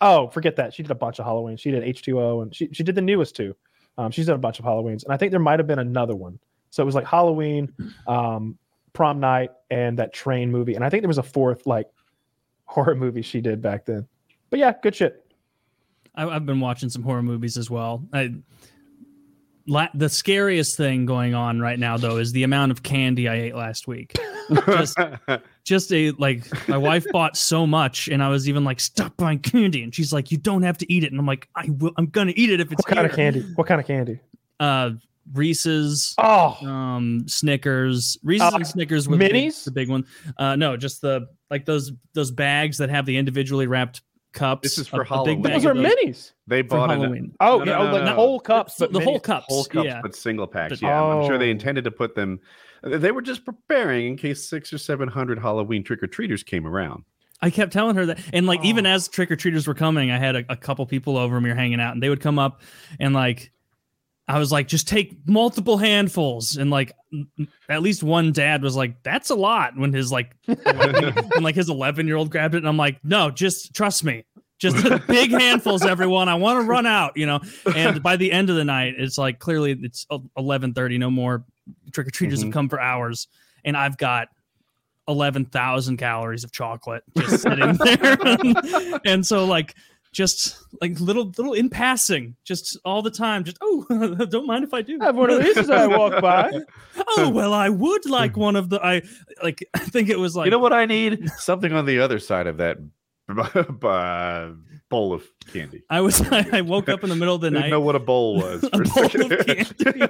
Oh, forget that. She did a bunch of Halloween. She did H2O and she, she did the newest two. Um, she's done a bunch of Halloweens. And I think there might have been another one. So it was like Halloween, um, prom night, and that train movie. And I think there was a fourth like horror movie she did back then. But yeah, good shit. I, I've been watching some horror movies as well. I, la- the scariest thing going on right now, though, is the amount of candy I ate last week. just, just a like, my wife bought so much, and I was even like, "Stop buying candy," and she's like, "You don't have to eat it," and I'm like, "I will. I'm gonna eat it if it's What kind of candy? What kind of candy? Uh, Reese's, Oh, um, Snickers, Reese's Uh, and Snickers were the big- minis? the big one. Uh, no, just the like those those bags that have the individually wrapped cups. This is a- for a big Halloween. bag those of are minis. they for bought an, Halloween. Oh, No, yeah, no, oh, no, like no. whole cups, the but whole minis. cups. whole cups, yeah. but single packs. But- yeah, I'm sure they Oh. intended to put them. They were just preparing in case six or seven hundred Halloween trick or treaters came around. I kept telling her that, and like even Oh. as trick or treaters were coming, I had a, a couple people over and we were hanging out, and they would come up and like. I was like, just take multiple handfuls, and like, m- m- at least one dad was like, "That's a lot." When his like, when like his eleven year old grabbed it, and I'm like, "No, just trust me, just big handfuls, everyone. I want to run out, you know." And by the end of the night, it's like clearly it's eleven thirty. No more trick or treaters Mhm. have come for hours, and I've got eleven thousand calories of chocolate just sitting there, and so like just like little little in passing, just all the time, just oh, don't mind if I do. I have one of these as I walk by. oh well, I would like one of the I like. I think it was like you know what I need? Something on the other side of that uh, bowl of candy. I was. I woke up in the middle of the I didn't night. know what a bowl was. A bowl of candy.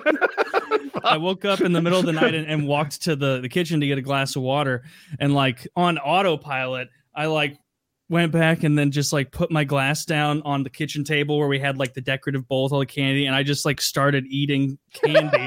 I woke up in the middle of the night and, and walked to the, the kitchen to get a glass of water. And like on autopilot, I like went back and then just like put my glass down on the kitchen table where we had like the decorative bowl with all the candy. And I just like started eating candy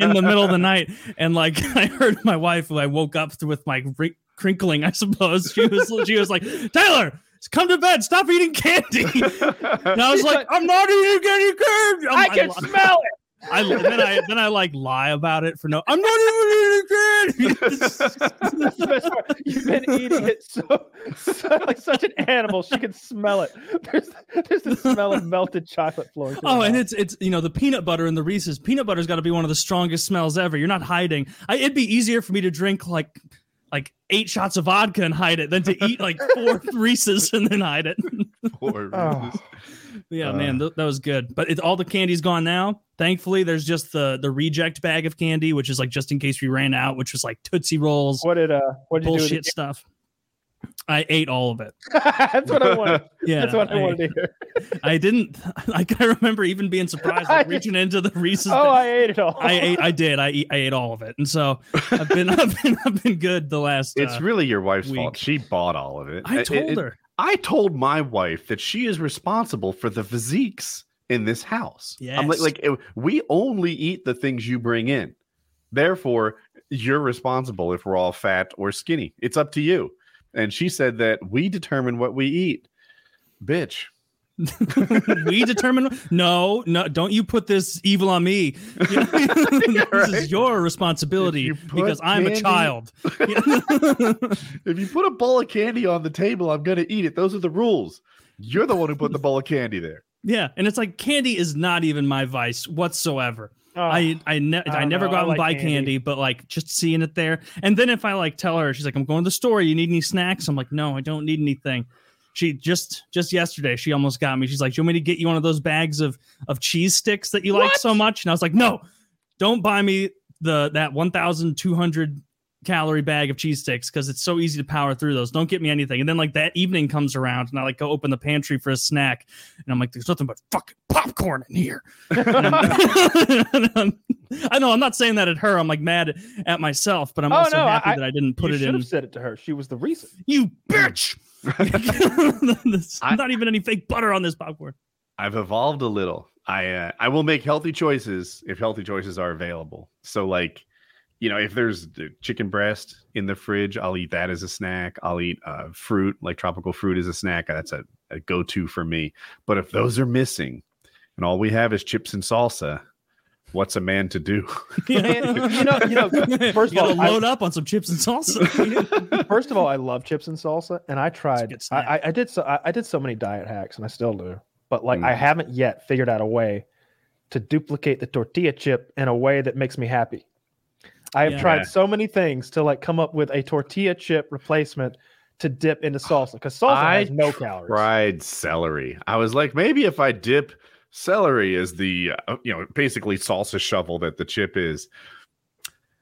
in the middle of the night. And like I heard my wife, who I woke up with my ri- crinkling, I suppose. She was she was like, Tyler, come to bed. Stop eating candy. And I was like, like, I'm not eating any candy. I'm- I can li- smell it. I then I then I like lie about it for no. I'm not even eating candy. That's the best part. You've been eating it so, so like such an animal. She can smell it. There's there's the smell of melted chocolate floor. oh, her and mouth. it's it's you know the peanut butter and the Reese's peanut butter's got to be one of the strongest smells ever. You're not hiding. I, it'd be easier for me to drink like like eight shots of vodka and hide it than to eat like four Reese's and then hide it. Poor Oh. Reese's. yeah, Uh. man, th- that was good. But it, all the candy's gone now. Thankfully, there's just the the reject bag of candy, which is like just in case we ran out, which was like Tootsie Rolls, what did uh what did you bullshit stuff. I ate all of it. That's what I wanted. Yeah, That's what I, I- wanted to hear. I didn't. Like I remember even being surprised, like I- reaching into the Reese's. Oh. I ate it all. I ate. I did. I I ate all of it, and so I've been. I've been. I've been good the last. It's uh, really your wife's fault. She bought all of it. I told it- her. I told my wife that she is responsible for the physiques in this house. Yeah, I'm like, like it- we only eat the things you bring in. Therefore, you're responsible if we're all fat or skinny. It's up to you. And she said that we determine what we eat. Bitch. we determine. No, no. Don't you put this evil on me. This right. is your responsibility you because I'm a child. If you put a bowl of candy on the table, I'm going to eat it. Those are the rules. You're the one who put the bowl of candy there. yeah, and it's like candy is not even my vice whatsoever. Oh, I I, ne- I I, never know. go out and like buy candy. candy. but like just seeing it there. And then if I like tell her, she's like, "I'm going to the store. You need any snacks?" I'm like, "No, I don't need anything." She just just yesterday, she almost got me. She's like, "Do you want me to get you one of those bags of of cheese sticks that you like so much?" And I was like, "No, don't buy me the that 1,200 calorie bag of cheese sticks because it's so easy to power through those. Don't get me anything." And then like that evening comes around, and I like go open the pantry for a snack, and I'm like, "There's nothing but fucking popcorn in here." And I'm- I know I'm not saying that at her. I'm like mad at myself, but I'm Oh, also no, happy I- that I didn't put it in. you should in. have said it to her. She was the reason. You bitch! There's I- not even any fake butter on this popcorn. I've evolved a little. I uh, I will make healthy choices if healthy choices are available. So like, you know, if there's chicken breast in the fridge, I'll eat that as a snack. I'll eat uh, fruit, like tropical fruit, as a snack. That's a, a go-to for me. But if those are missing, and all we have is chips and salsa, what's a man to do? You know, you know. First you of gotta all, I- load up on some chips and salsa. First of all, I love chips and salsa, and I tried. I. I, I did so. I, I did so many diet hacks, and I still do. But like, I Mm. haven't yet figured out a way to duplicate the tortilla chip in a way that makes me happy. I have Yeah. tried so many things to like come up with a tortilla chip replacement to dip into salsa because salsa I has no calories. Fried celery. I was like, maybe if I dip celery as the uh, you know basically salsa shovel that the chip is,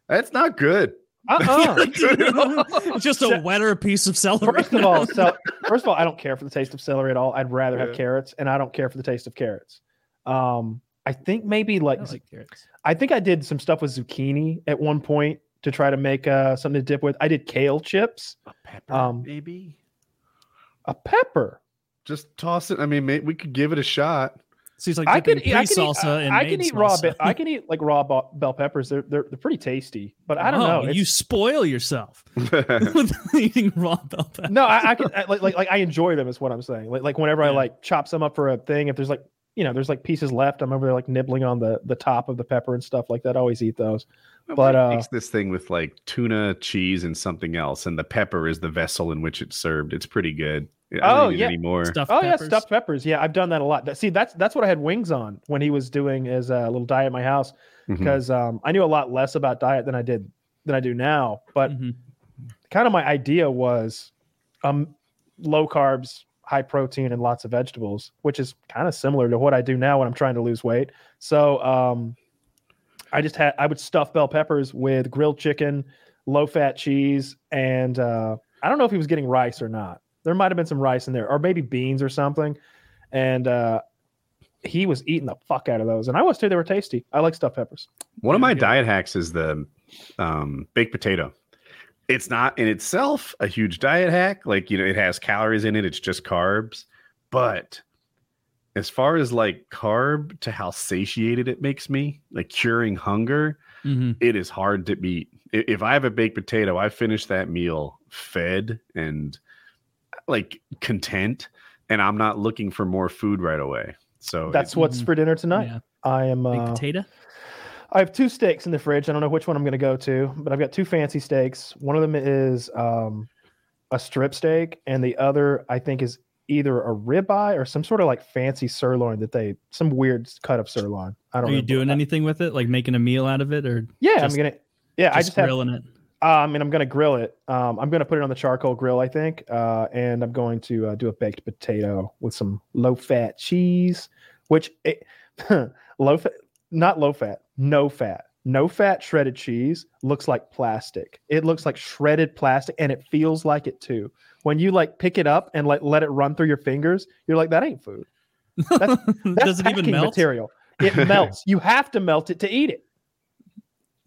that's not good. Uh-uh. it's just a wetter piece of celery. First of all, so first of all, I don't care for the taste of celery at all. I'd rather have carrots, and I don't care for the taste of carrots. Um, I think maybe like, don't like carrots. I think I did some stuff with zucchini at one point to try to make uh, something to dip with. I did kale chips, A pepper, Um, maybe. a pepper. Just toss it. I mean, may, we could give it a shot. So he's like I could, eat, I pre can eat, salsa and I can eat raw. Be- I can eat like raw bo- bell peppers. They're, they're they're pretty tasty, but I don't Oh, know. You spoil yourself with eating raw bell peppers. no, I, I can I, like, like like I enjoy them. Is what I'm saying. Like like whenever I like chop some up for a thing, if there's like you know there's like pieces left, I'm over there like nibbling on the the top of the pepper and stuff like that. I always eat those. But, Nobody uh, makes this thing with like tuna, cheese, and something else, and the pepper is the vessel in which it's served. It's pretty good. I don't Oh, eat it yeah. anymore. Stuffed oh peppers. yeah, stuffed peppers. Yeah, I've done that a lot. See, that's that's what I had wings on when he was doing his uh, little diet at my house because um, I knew a lot less about diet than I did than I do now. But Mhm. kind of my idea was um low carbs, high protein, and lots of vegetables, which is kind of similar to what I do now when I'm trying to lose weight. So um I just had I would stuff bell peppers with grilled chicken, low fat cheese, and uh I don't know if he was getting rice or not. There might have been some rice in there, or maybe beans or something. And uh he was eating the fuck out of those. And I was too, they were tasty. I like stuffed peppers. One of my Very good. diet hacks is the um, baked potato. It's not in itself a huge diet hack. Like, you know, it has calories in it, it's just carbs. But as far as like carb to how satiated it makes me, like curing hunger, Mhm. it is hard to beat. If I have a baked potato, I finish that meal fed and like content, and I'm not looking for more food right away. So That's it- what's Mhm. for dinner tonight. Yeah. I am a Baked uh, potato. I have two steaks in the fridge. I don't know which one I'm going to go to, but I've got two fancy steaks. One of them is um, a strip steak, and the other I think is either a ribeye or some sort of like fancy sirloin that they some weird cut of sirloin. I don't. Know. Are you doing anything with it, like making a meal out of it, or Yeah, just- I'm gonna. Yeah, I just just have. grilling it? Uh, I mean, I'm gonna grill it. Um, I'm gonna put it on the charcoal grill, I think, uh, and I'm going to uh, do a baked potato with some low fat cheese, which it, low fat, not low fat, no fat, no fat shredded cheese looks like plastic. It looks like shredded plastic, and it feels like it too. When you like pick it up and like let it run through your fingers, you're like, that ain't food. That's Does it even packing melt? Material. It melts. You have to melt it to eat it.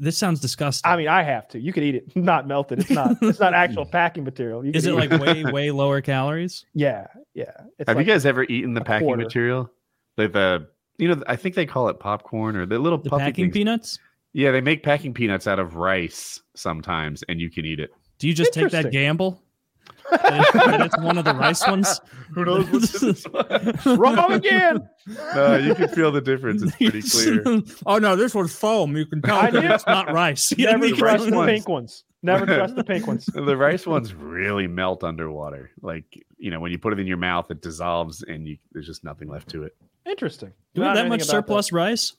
This sounds disgusting. I mean, I have to. You could eat it, not melted. It's not. It's not actual packing material. You is it eat like way way lower calories? Yeah, yeah. It's Have like, you guys ever eaten the packing quarter. material? Like the, you know, I think they call it popcorn or the little The packing things. peanuts? Yeah, they make packing peanuts out of rice sometimes, and you can eat it. Do you just take that gamble? that, it's, one of the rice ones. Who knows what's in this wrong again? no, you can feel the difference. It's pretty clear. oh no, this was foam. You can tell I that knew- it's not rice. You Never trust the ones. pink ones. Never trust the pink ones. The rice ones really melt underwater. Like you know, when you put it in your mouth, it dissolves, and you, there's just nothing left to it. Interesting. Do we have that much anything about surplus rice?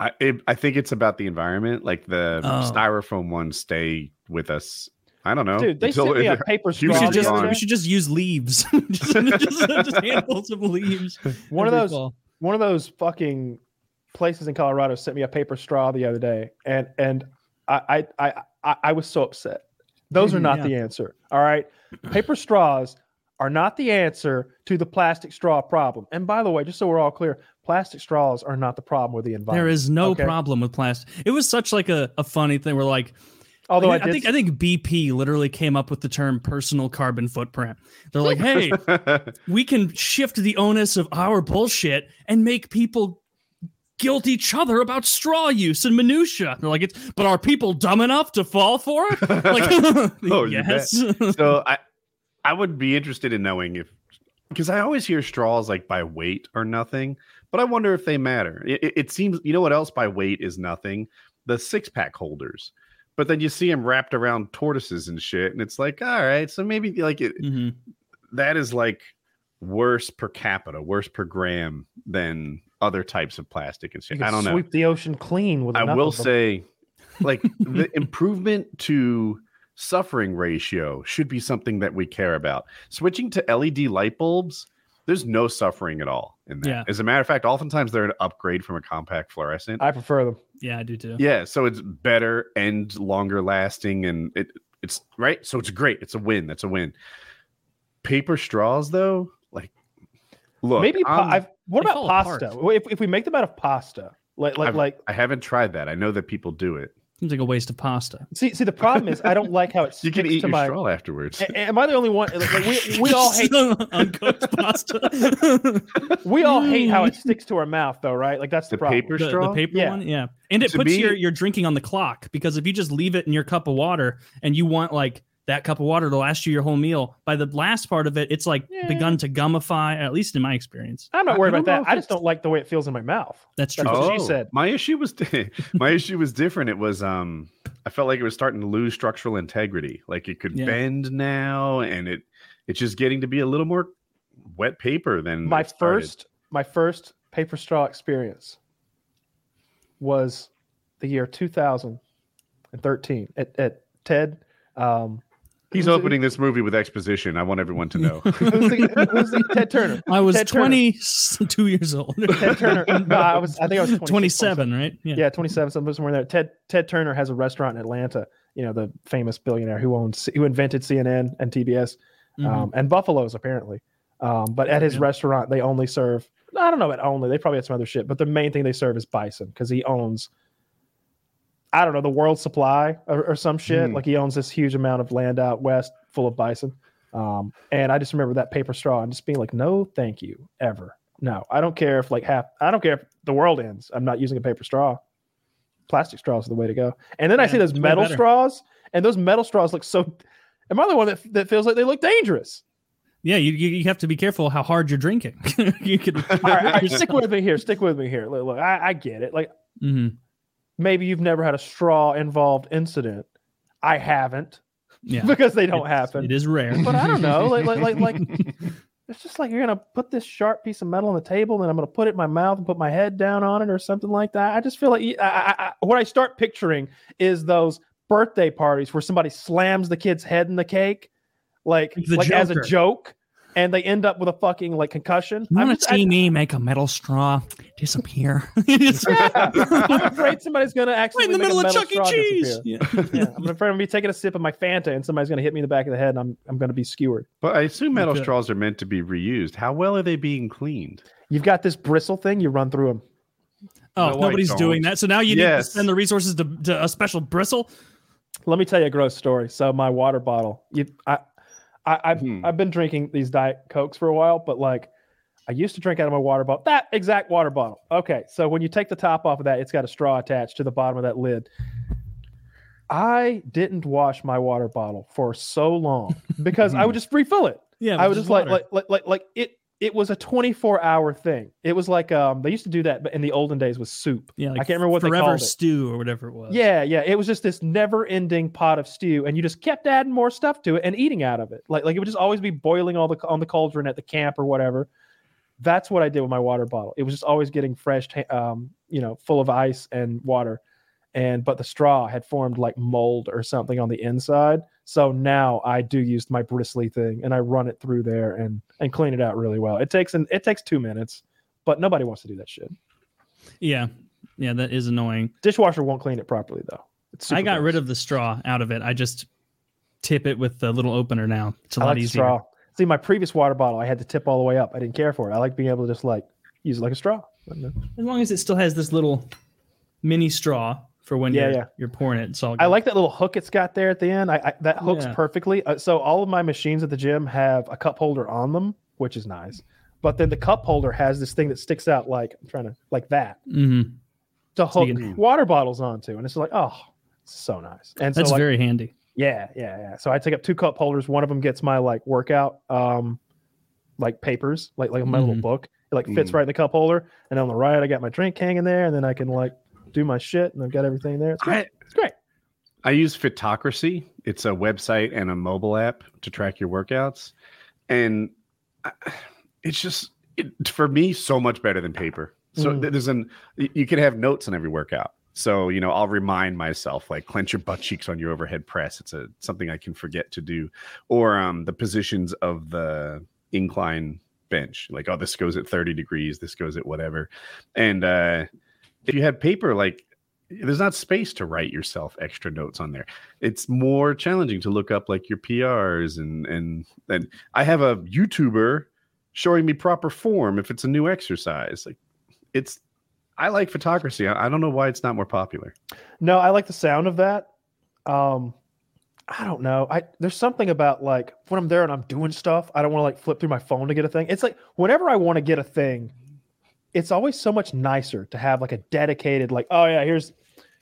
I it, I think it's about the environment. Like the Oh. styrofoam ones stay with us. I don't know, Dude, they until sent me a paper You We straw. should should just we should just use leaves. just, just, just handfuls of leaves. One of those fall. one of those fucking places in Colorado sent me a paper straw the other day, and and I I I, I, I was so upset. Those are mm, not Yeah. the answer. All right, paper straws are not the answer to the plastic straw problem. And by the way, just so we're all clear, plastic straws are not the problem with the environment. There is no Okay. problem with plastic. It was such like a, a funny thing. We're like, Although I, I, think I think BP literally came up with the term personal carbon footprint. They're like, hey, we can shift the onus of our bullshit and make people guilt each other about straw use and minutia. They're like, it's but are people dumb enough to fall for it? Like, Oh, you yes. so I I would be interested in knowing if because I always hear straws like by weight or nothing, but I wonder if they matter. It, it- it seems you know what else by weight is nothing? The six pack holders. But then you see them wrapped around tortoises and shit, and it's like, all right, so maybe like it, Mhm. that is like worse per capita, worse per gram than other types of plastic and shit. can I don't know. sweep the ocean clean with. I will say, like the improvement to suffering ratio should be something that we care about. Switching to LED light bulbs, there's no suffering at all in that. Yeah. As a matter of fact, oftentimes they're an upgrade from a compact fluorescent. I prefer them. Yeah, I do too. yeah, so it's better and longer lasting, and it it's right. So it's great. It's a win. That's a win. Paper straws, though, like look, Maybe pa- I'm- I've, what about fall apart. pasta? If, if we make them out of pasta, like like I've- like I haven't tried that. I know that people do it. Seems like a waste of pasta. see see the problem is I don't like how it You can eat to your my. straw afterwards. A- Am I the only one? Like, like, we, we all hate uncooked pasta. we all hate how it sticks to our mouth though, right? Like that's the, the problem. paper the, straw. the paper Yeah. one, yeah, and it To puts me- your your drinking on the clock because if you just leave it in your cup of water and you want like that cup of water to last you your whole meal, by the last part of it, it's like Yeah. begun to gummify. At least in my experience, I'm not worried about that. I just don't like the way it feels in my mouth. that's true. That's what she Oh, said. My issue was my issue was different. It was um I felt like it was starting to lose structural integrity. Like it could Yeah. bend now and it it's just getting to be a little more wet paper than My first my first paper straw experience was the year 2013 at, at Ted. Um, He's who's the- opening this movie with exposition. I want everyone to know. Who's the, who's the Ted Turner? I was Ted Turner. 22 years old. Ted Turner. No, I was. I think I was 26, 27, right? Yeah, 27, somewhere somewhere there. Ted Ted Turner has a restaurant in Atlanta. You know, the famous billionaire who owns who invented CNN and TBS Mhm. um, and Buffalo's apparently. Um, but at his Yeah. restaurant, they only serve. I don't know about only. They probably had some other shit, but the main thing they serve is bison because he owns. I don't know the World Supply or, or some shit. Hmm. Like he owns this huge amount of land out west full of bison. Um, and I just remember that paper straw and just being like, no, thank you, ever. No, I don't care if like half. I don't care if the world ends. I'm not using a paper straw. Plastic straws are the way to go. And then I see those metal better. straws, and those metal straws look so. Am I the one that, that feels like they look dangerous? Yeah, you, you you have to be careful how hard you're drinking. you could. All right, all right, stick with me here. Stick with me here. Look, look I, I get it. Like Mhm. Maybe you've never had a straw involved incident. I haven't Yeah, because they don't It's- happen. It is rare, But I don't know. Like like like like it's just like you're gonna put this sharp piece of metal on the table, and I'm gonna put it in my mouth and put my head down on it or something like that. I just feel like I, I, I, what I start picturing is those birthday parties where somebody slams the kid's head in the cake, like like as a joke, and they end up with a fucking like concussion. You I'm want just- to I- see me make a metal straw disappear? Yeah. I'm afraid somebody's gonna actually Right in the middle of metal Chuck E. straw Cheese. disappear. Yeah. Yeah, I'm afraid I'm gonna be taking a sip of my Fanta and somebody's gonna hit me in the back of the head and I'm I'm gonna be skewered. but I assume metal Okay. straws are meant to be reused. How well are they being cleaned? You've got this bristle thing, you run through them. Oh, No, nobody's doing that. So now you need to Yes. spend the resources to, to a special bristle. Let me tell you a gross story. So my water bottle, you, I, I, I've, Hmm. I've been drinking these diet cokes for a while, but like, I used to drink out of my water bottle. That exact water bottle. Okay, so when you take the top off of that, it's got a straw attached to the bottom of that lid. I didn't wash my water bottle for so long because I would just refill it. Yeah, I which was is just like, like, like, like, like it. It was a 24 hour thing. It was like um they used to do that, but in the olden days with soup. yeah, like I can't remember what they forever stew or whatever it was. Yeah, yeah. It was just this never-ending pot of stew, and you just kept adding more stuff to it and eating out of it. Like, like it would just always be boiling all the on the cauldron at the camp or whatever. That's what I did with my water bottle. It was just always getting fresh, um, you know, full of ice and water, and but the straw had formed like mold or something on the inside. So now I do use my bristly thing and I run it through there and and clean it out really well. It takes an it takes two minutes, but nobody wants to do that shit. yeah, yeah. That is annoying. Dishwasher won't clean it properly though. It's I got gross. rid of the straw out of it. I just tip it with the little opener now. It's a I lot like easier. straw. See, my previous water bottle, I had to tip all the way up. I didn't care for it. I like being able to just like use it like a straw. As long as it still has this little mini straw for when Yeah, you're yeah. you're pouring it. It's all I like that little hook it's got there at the end. I, I that hooks Yeah. perfectly. Uh, so all of my machines at the gym have a cup holder on them, which is nice. But then the cup holder has this thing that sticks out like I'm trying to like that hmm to So hook water bottles onto, and it's like oh, it's so nice. And That's so like, very handy. Yeah, yeah, yeah. So I take up two cup holders. One of them gets my like workout, um, like papers, like like my little Mhm. book. It like fits Mm. right in the cup holder. And on the right, I got my drink hanging there, and then I can like do my shit, and I've got everything there. It's great. I, It's great. I use Fitocracy. It's a website and a mobile app to track your workouts, and I- it's just it, for me so much better than paper. So Mm. there's an you can have notes on every workout. So, you know, I'll remind myself like clench your butt cheeks on your overhead press. It's a something I can forget to do. Or um the positions of the incline bench. Like, oh, this goes at 30 degrees, this goes at whatever. And uh if you had paper, like there's not space to write yourself extra notes on there. It's more challenging to look up like your PRs and and and I have a YouTuber showing me proper form if it's a new exercise. Like it's I like Fitocracy. I, I don't know why it's not more popular. No, I like the sound of that. Um, I don't know. I there's something about like when I'm there and I'm doing stuff, I don't want to like flip through my phone to get a thing. It's like whenever I want to get a thing, it's always so much nicer to have like a dedicated like, oh yeah, here's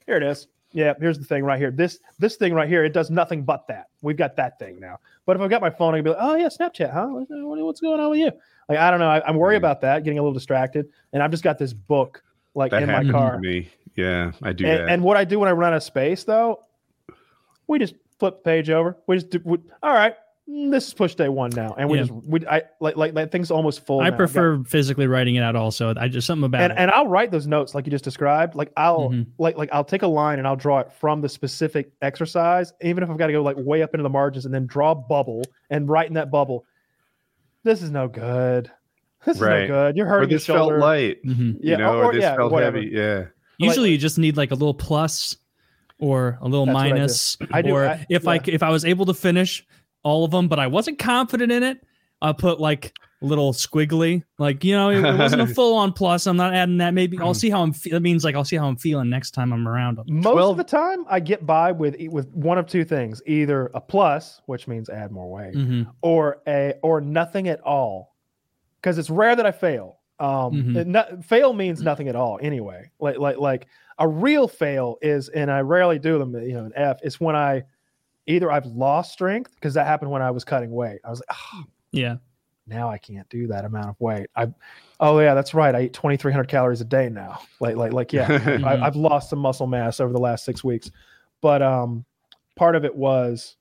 here it is. Yeah, here's the thing right here. This this thing right here, it does nothing but that. We've got that thing now. But if I've got my phone, I can be like, oh yeah, Snapchat, huh? What's going on with you? Like I don't know. I, I'm worried Mhm. about that, getting a little distracted, and I've just got this book like That in my car. to me. Yeah, I do And, that. and what I do when I run out of space, though, we just flip the page over. We just do. We, all right, mm, this is push day one now, and we Yeah. just we I like like that thing's almost full. I now. I've got- prefer physically writing it out. Also, I just something about and it. and I'll write those notes like you just described. Like I'll Mhm. like like I'll take a line and I'll draw it from the specific exercise, even if I've got to go like way up into the margins and then draw a bubble and write in that bubble. This is no good. This is no good. You're or hurting your this felt shoulder. light. Mhm. Yeah, you know, or- or, this yeah, felt whatever. heavy. Yeah. Usually, you just need like a little plus or a little That's what I do. minus. I do- Or I- if I yeah. c- if I was able to finish all of them, but I wasn't confident in it, I'll put like a little squiggly, like you know, it, it wasn't a full on plus. I'm not adding that. Maybe I'll see how I'm. Fe- that means like I'll see how I'm feeling next time I'm around them. Most 12 of the time, I get by with e, with one of two things: either a plus, which means add more weight, hmm or a or nothing at all. Because it's rare that I fail. Um, Mhm. it not, fail means nothing at all. Anyway, like like like a real fail is, and I rarely do them. You know, an F is when I either I've lost strength because that happened when I was cutting weight. I was like, oh, Yeah. now I can't do that amount of weight. I, oh yeah, that's right. I eat twenty three hundred calories a day now. Like like like yeah. I, I've lost some muscle mass over the last six weeks, but um, part of it was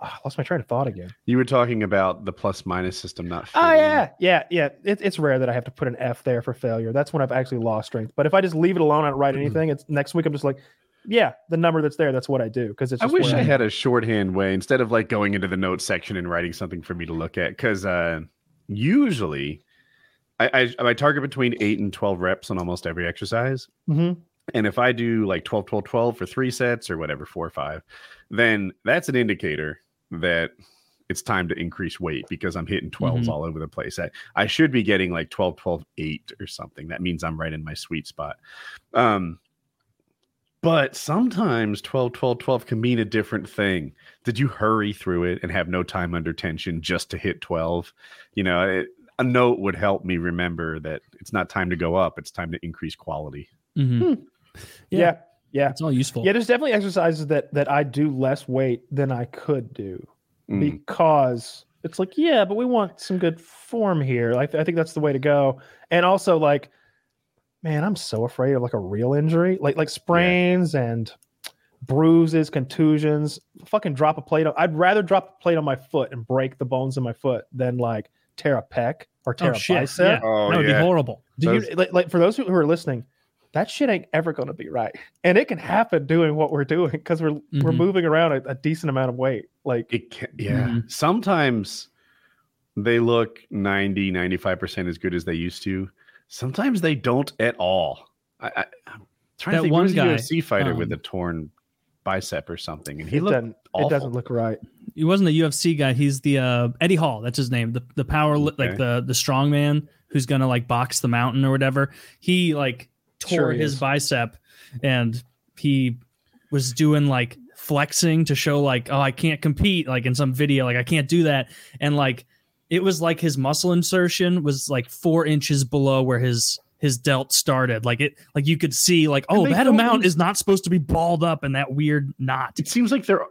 ah, I lost my train of thought again. You were talking about the plus minus system not Oh yeah, yeah, yeah. It, it's rare that I have to put an F there for failure. That's when I've actually lost strength. But if I just leave it alone, I don't write anything. It's next week. I'm just like, yeah, the number that's there. That's what I do because it's. I wish I had a shorthand way instead of like going into the notes section and writing something for me to look at. Because uh, usually, I, I I target between eight and twelve reps on almost every exercise. Mhm. And if I do like 12, 12, 12 for three sets or whatever, four or five, then that's an indicator that it's time to increase weight because I'm hitting 12s Mhm. all over the place. I, I should be getting like 12, 12, 8 or something. That means I'm right in my sweet spot. Um, but sometimes 12, 12, 12 can mean a different thing. Did you hurry through it and have no time under tension just to hit 12? You know, it, a note would help me remember that it's not time to go up, it's time to increase quality. hmm Yeah, Yeah. yeah, It's all useful. yeah. There's definitely exercises that that I do less weight than I could do. Mm. because it's like, yeah, but we want some good form here. Like, I think that's the way to go. And also, like, man, I'm so afraid of like a real injury, like like sprains and bruises, contusions. Fucking drop a plate. On, I'd rather drop a plate on my foot and break the bones in my foot than like tear a pec or tear Oh a shit! bicep. Yeah. Oh, that would yeah. be horrible. Do Those- you like, like for those who who are listening? That shit ain't ever going to be right, and it can happen doing what we're doing because we're we're Mhm. moving around a, a decent amount of weight. Like, It can, yeah. Mhm. Sometimes they look 90, 95% as good as they used to. Sometimes they don't at all. I, I, I'm trying That to think one one a guy, UFC fighter with um, a torn bicep or something, and he it looked doesn't awful. it doesn't look right. he wasn't a UFC guy. He's the uh, Eddie Hall. That's his name. The the power li- like the the strong man who's gonna like box the mountain or whatever. He like tore Sure he his is. bicep and he was doing like flexing to show like oh I can't compete like in some video like I can't do that and like it was like his muscle insertion was like four inches below where his his delt started like it like you could see like oh that amount is not supposed to be balled up in that weird knot It seems like they're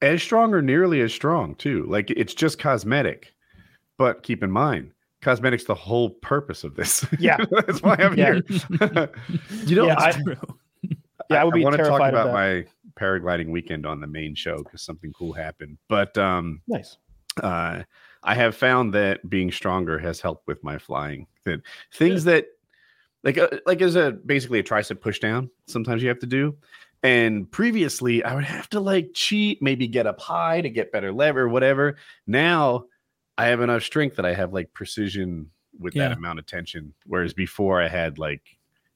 as strong or nearly as strong too. Like it's just cosmetic. But keep in mind, cosmetics the whole purpose of this. Yeah. that's why I'm Yeah. here. you know, Yeah, I- Yeah, I would be want to talk terrified about that. my paragliding weekend on the main show because something cool happened. But um, Nice. uh, I have found that being stronger has helped with my flying. That things that like a, like as a basically a tricep push down. Sometimes you have to do. And previously, I would have to like cheat, maybe get up high to get better lever, whatever. Now, I have enough strength that I have like precision with Yeah. that amount of tension. Whereas before, I had like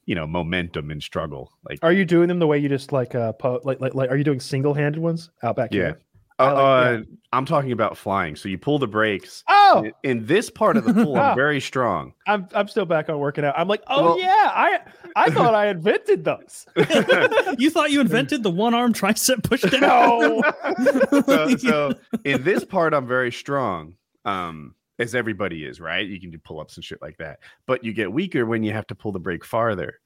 you know momentum and struggle. Like Are you doing them the way you just like uh po- like like like are you doing single handed ones out back Yeah. here? Uh, I like- uh, I'm talking about flying. So you pull the brakes. Oh, In- In this part of the pool. I'm very strong. I'm I'm still back on working out. I'm like, oh Well- yeah, I I thought I invented those. you thought you invented the one arm tricep push down? No. so, so in this part, I'm very strong. Um, as everybody is, right? You can do pull-ups and shit like that. But you get weaker when you have to pull the brake farther.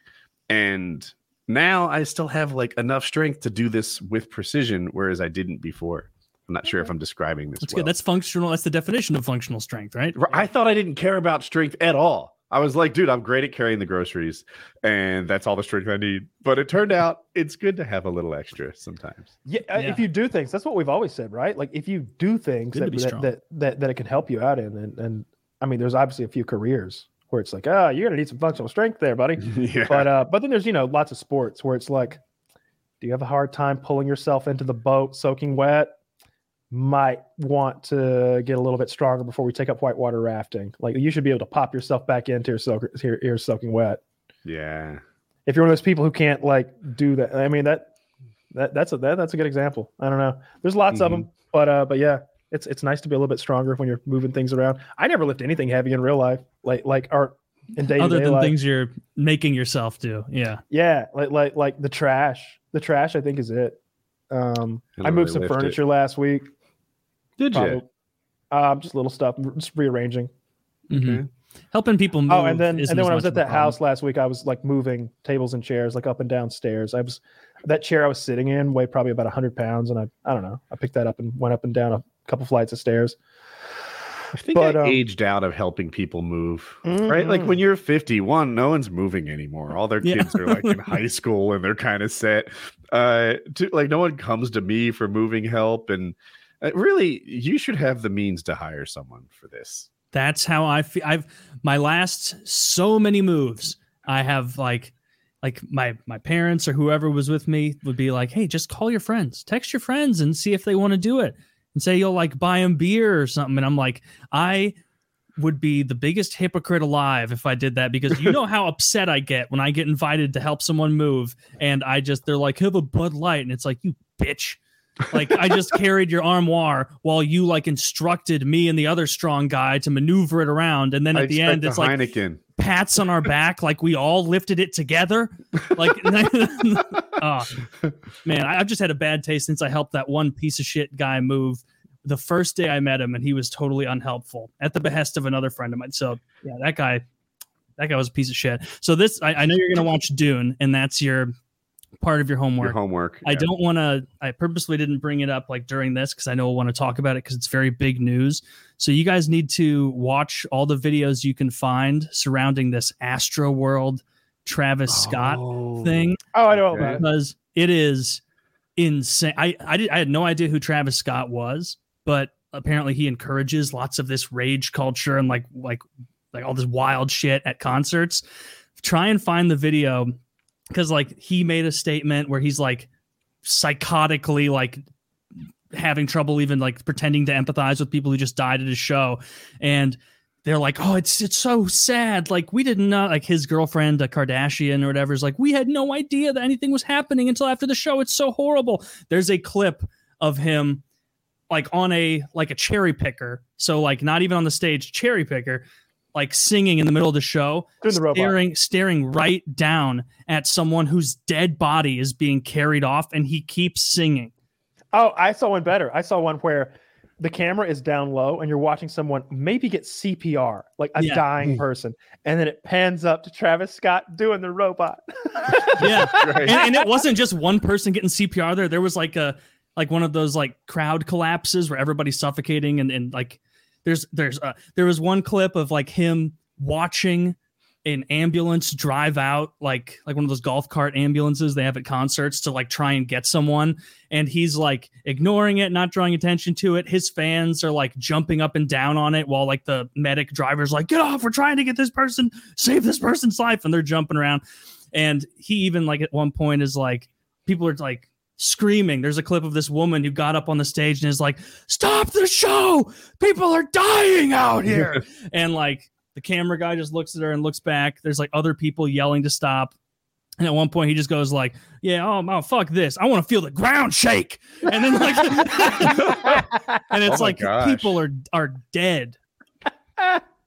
And now I still have like enough strength to do this with precision, whereas I didn't before. I'm not sure if I'm describing this. That's well. good. That's functional. That's the definition of functional strength, right? I thought I didn't care about strength at all. I was like, dude, I'm great at carrying the groceries, and that's all the strength I need. But it turned out it's good to have a little extra sometimes. Yeah, uh, Yeah. if you do things, that's what we've always said, right? Like if you do things that that, that that that it can help you out in, and and I mean, there's obviously a few careers where it's like, ah, you're gonna need some functional strength there, buddy. yeah. But uh, but then there's you know lots of sports where it's like, do you have a hard time pulling yourself into the boat soaking wet? Might want to get a little bit stronger before we take up whitewater rafting. Like you should be able to pop yourself back into your soak here, here soaking wet. yeah. If you're one of those people who can't like do that, I mean that that that's a that, that's a good example. I don't know. There's lots of Mm-hmm. them, but uh, but yeah, it's it's nice to be a little bit stronger when you're moving things around. I never lift anything heavy in real life, like like or in day Other than life. things you're making yourself do. Yeah. Yeah, like like like the trash. The trash, I think, is it. Um, I I moved really some lift it. furniture last week. Did Probably, you? um, just little stuff, just rearranging. Mhm. Helping people move. oh, and then and then when I was at that house last week, I was like moving tables and chairs, like up and down stairs. I was that chair I was sitting in weighed probably about hundred pounds, and I I don't know. I picked that up and went up and down a couple flights of stairs. I think But, I um, aged out of helping people move. Right? Like Mhm. when you're 51, no one's moving anymore. All their Yeah. kids are like in high school and they're kind of set. Uh, to, like no one comes to me for moving help. And uh, Uh, really, you should have the means to hire someone for this. That's how I feel. I've my last so many moves. I have like like my my parents or whoever was with me would be like, "Hey, just call your friends, text your friends, and see if they want to do it, and say you'll like buy them beer or something." And I'm like, I would be the biggest hypocrite alive if I did that because you know how upset I get when I get invited to help someone move and I just they're like, "Have a Bud Light," and it's like, "You bitch." Like I just carried your armoire while you like instructed me and the other strong guy to maneuver it around, and then I at the end it's like Heineken. pats on our back, like we all lifted it together. Like, oh, man, I- I've just had a bad taste since I helped that one piece of shit guy move the first day I met him, and he was totally unhelpful at the behest of another friend of mine. So yeah, that guy, that guy was a piece of shit. So this, I, I know you're gonna watch Dune, and that's your part of your homework. Your homework. I don't want to. I purposely didn't bring it up like during this because I know I want to talk about it because it's very big news. So you guys need to watch all the videos you can find surrounding this Astroworld Travis Scott Oh. thing Oh, I know Okay. about it. because it is insane. I I, did, I had no idea who Travis Scott was, but apparently he encourages lots of this rage culture and like like like all this wild shit at concerts. Try and find the video because like he made a statement where he's like psychotically like having trouble even like pretending to empathize with people who just died at his show. And they're like oh it's it's so sad. Like we didn't know like his girlfriend a kardashian or whatever is like we had no idea that anything was happening until after the show. It's so horrible. There's a clip of him like on a like a cherry picker. So like not even on the stage cherry picker like singing in the middle of the show Doing the robot. staring staring right down at someone whose dead body is being carried off and he keeps singing Oh, I saw one better. I saw one where the camera is down low and you're watching someone maybe get CPR, like a Yeah. dying hmm. person, and then it pans up to Travis Scott doing the robot. yeah and, and it wasn't just one person getting CPR there. There was like a like one of those like crowd collapses where everybody's suffocating and, and like there's there's uh there was one clip of like him watching an ambulance drive out like like one of those golf cart ambulances they have at concerts to like try and get someone. And he's like ignoring it not drawing attention to it. His fans are like jumping up and down on it while like the medic driver's like get off we're trying to get this person save this person's life. And they're jumping around. And he even like at one point is like people are like screaming there's a clip of this woman who got up on the stage and is like stop the show people are dying out here and like the camera guy just looks at her and looks back. There's like other people yelling to stop. And at one point, he just goes like, "Yeah, oh, oh fuck this! I want to feel the ground shake." And then like, and it's Oh like gosh. people are are dead.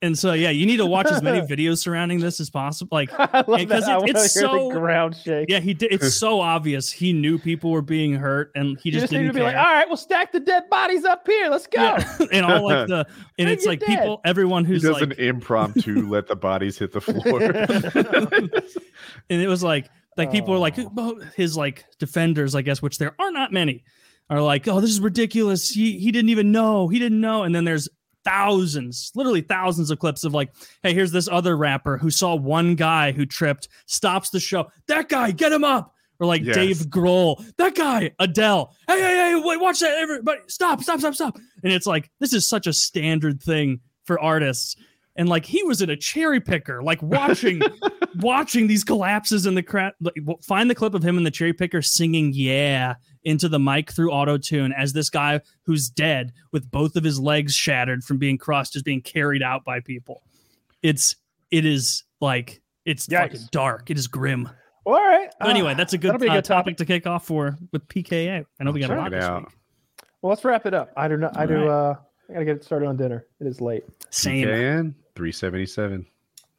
And so yeah, you need to watch as many videos surrounding this as possible. Like, Because it- it's so- the ground shake. yeah, he did. It's so obvious he knew people were being hurt, and he you just, just didn't to be care. like, all right, we'll stack the dead bodies up here. Let's go. Yeah. and all like the and it's like dead. people, everyone He who's does like an impromptu let the bodies hit the floor. and it was like like people are like his like defenders i guess which there are not many are like oh this is ridiculous he he didn't even know he didn't know and then there's thousands literally thousands of clips of like hey here's this other rapper who saw one guy who tripped stops the show that guy get him up or like Yes. Dave Grohl, that guy, Adele. Hey, hey, hey, wait, watch that, everybody! Stop, stop, stop, stop! And it's like this is such a standard thing for artists, and like he was in a cherry picker, like watching watching these collapses in the crowd. Like, find the clip of him in the cherry picker singing "Yeah" into the mic through auto tune as this guy who's dead with both of his legs shattered from being crushed is being carried out by people. It's it is like it's Yikes. fucking dark. It is grim. Well, all right. But anyway, Uh, that's a good, that'll be a uh, good topic to kick off for with PKA. I know we got a lot it this out. week. Well, let's wrap it up. I do not. Know, I do. All Uh, I gotta get started on dinner. It is late. Same. KN 377.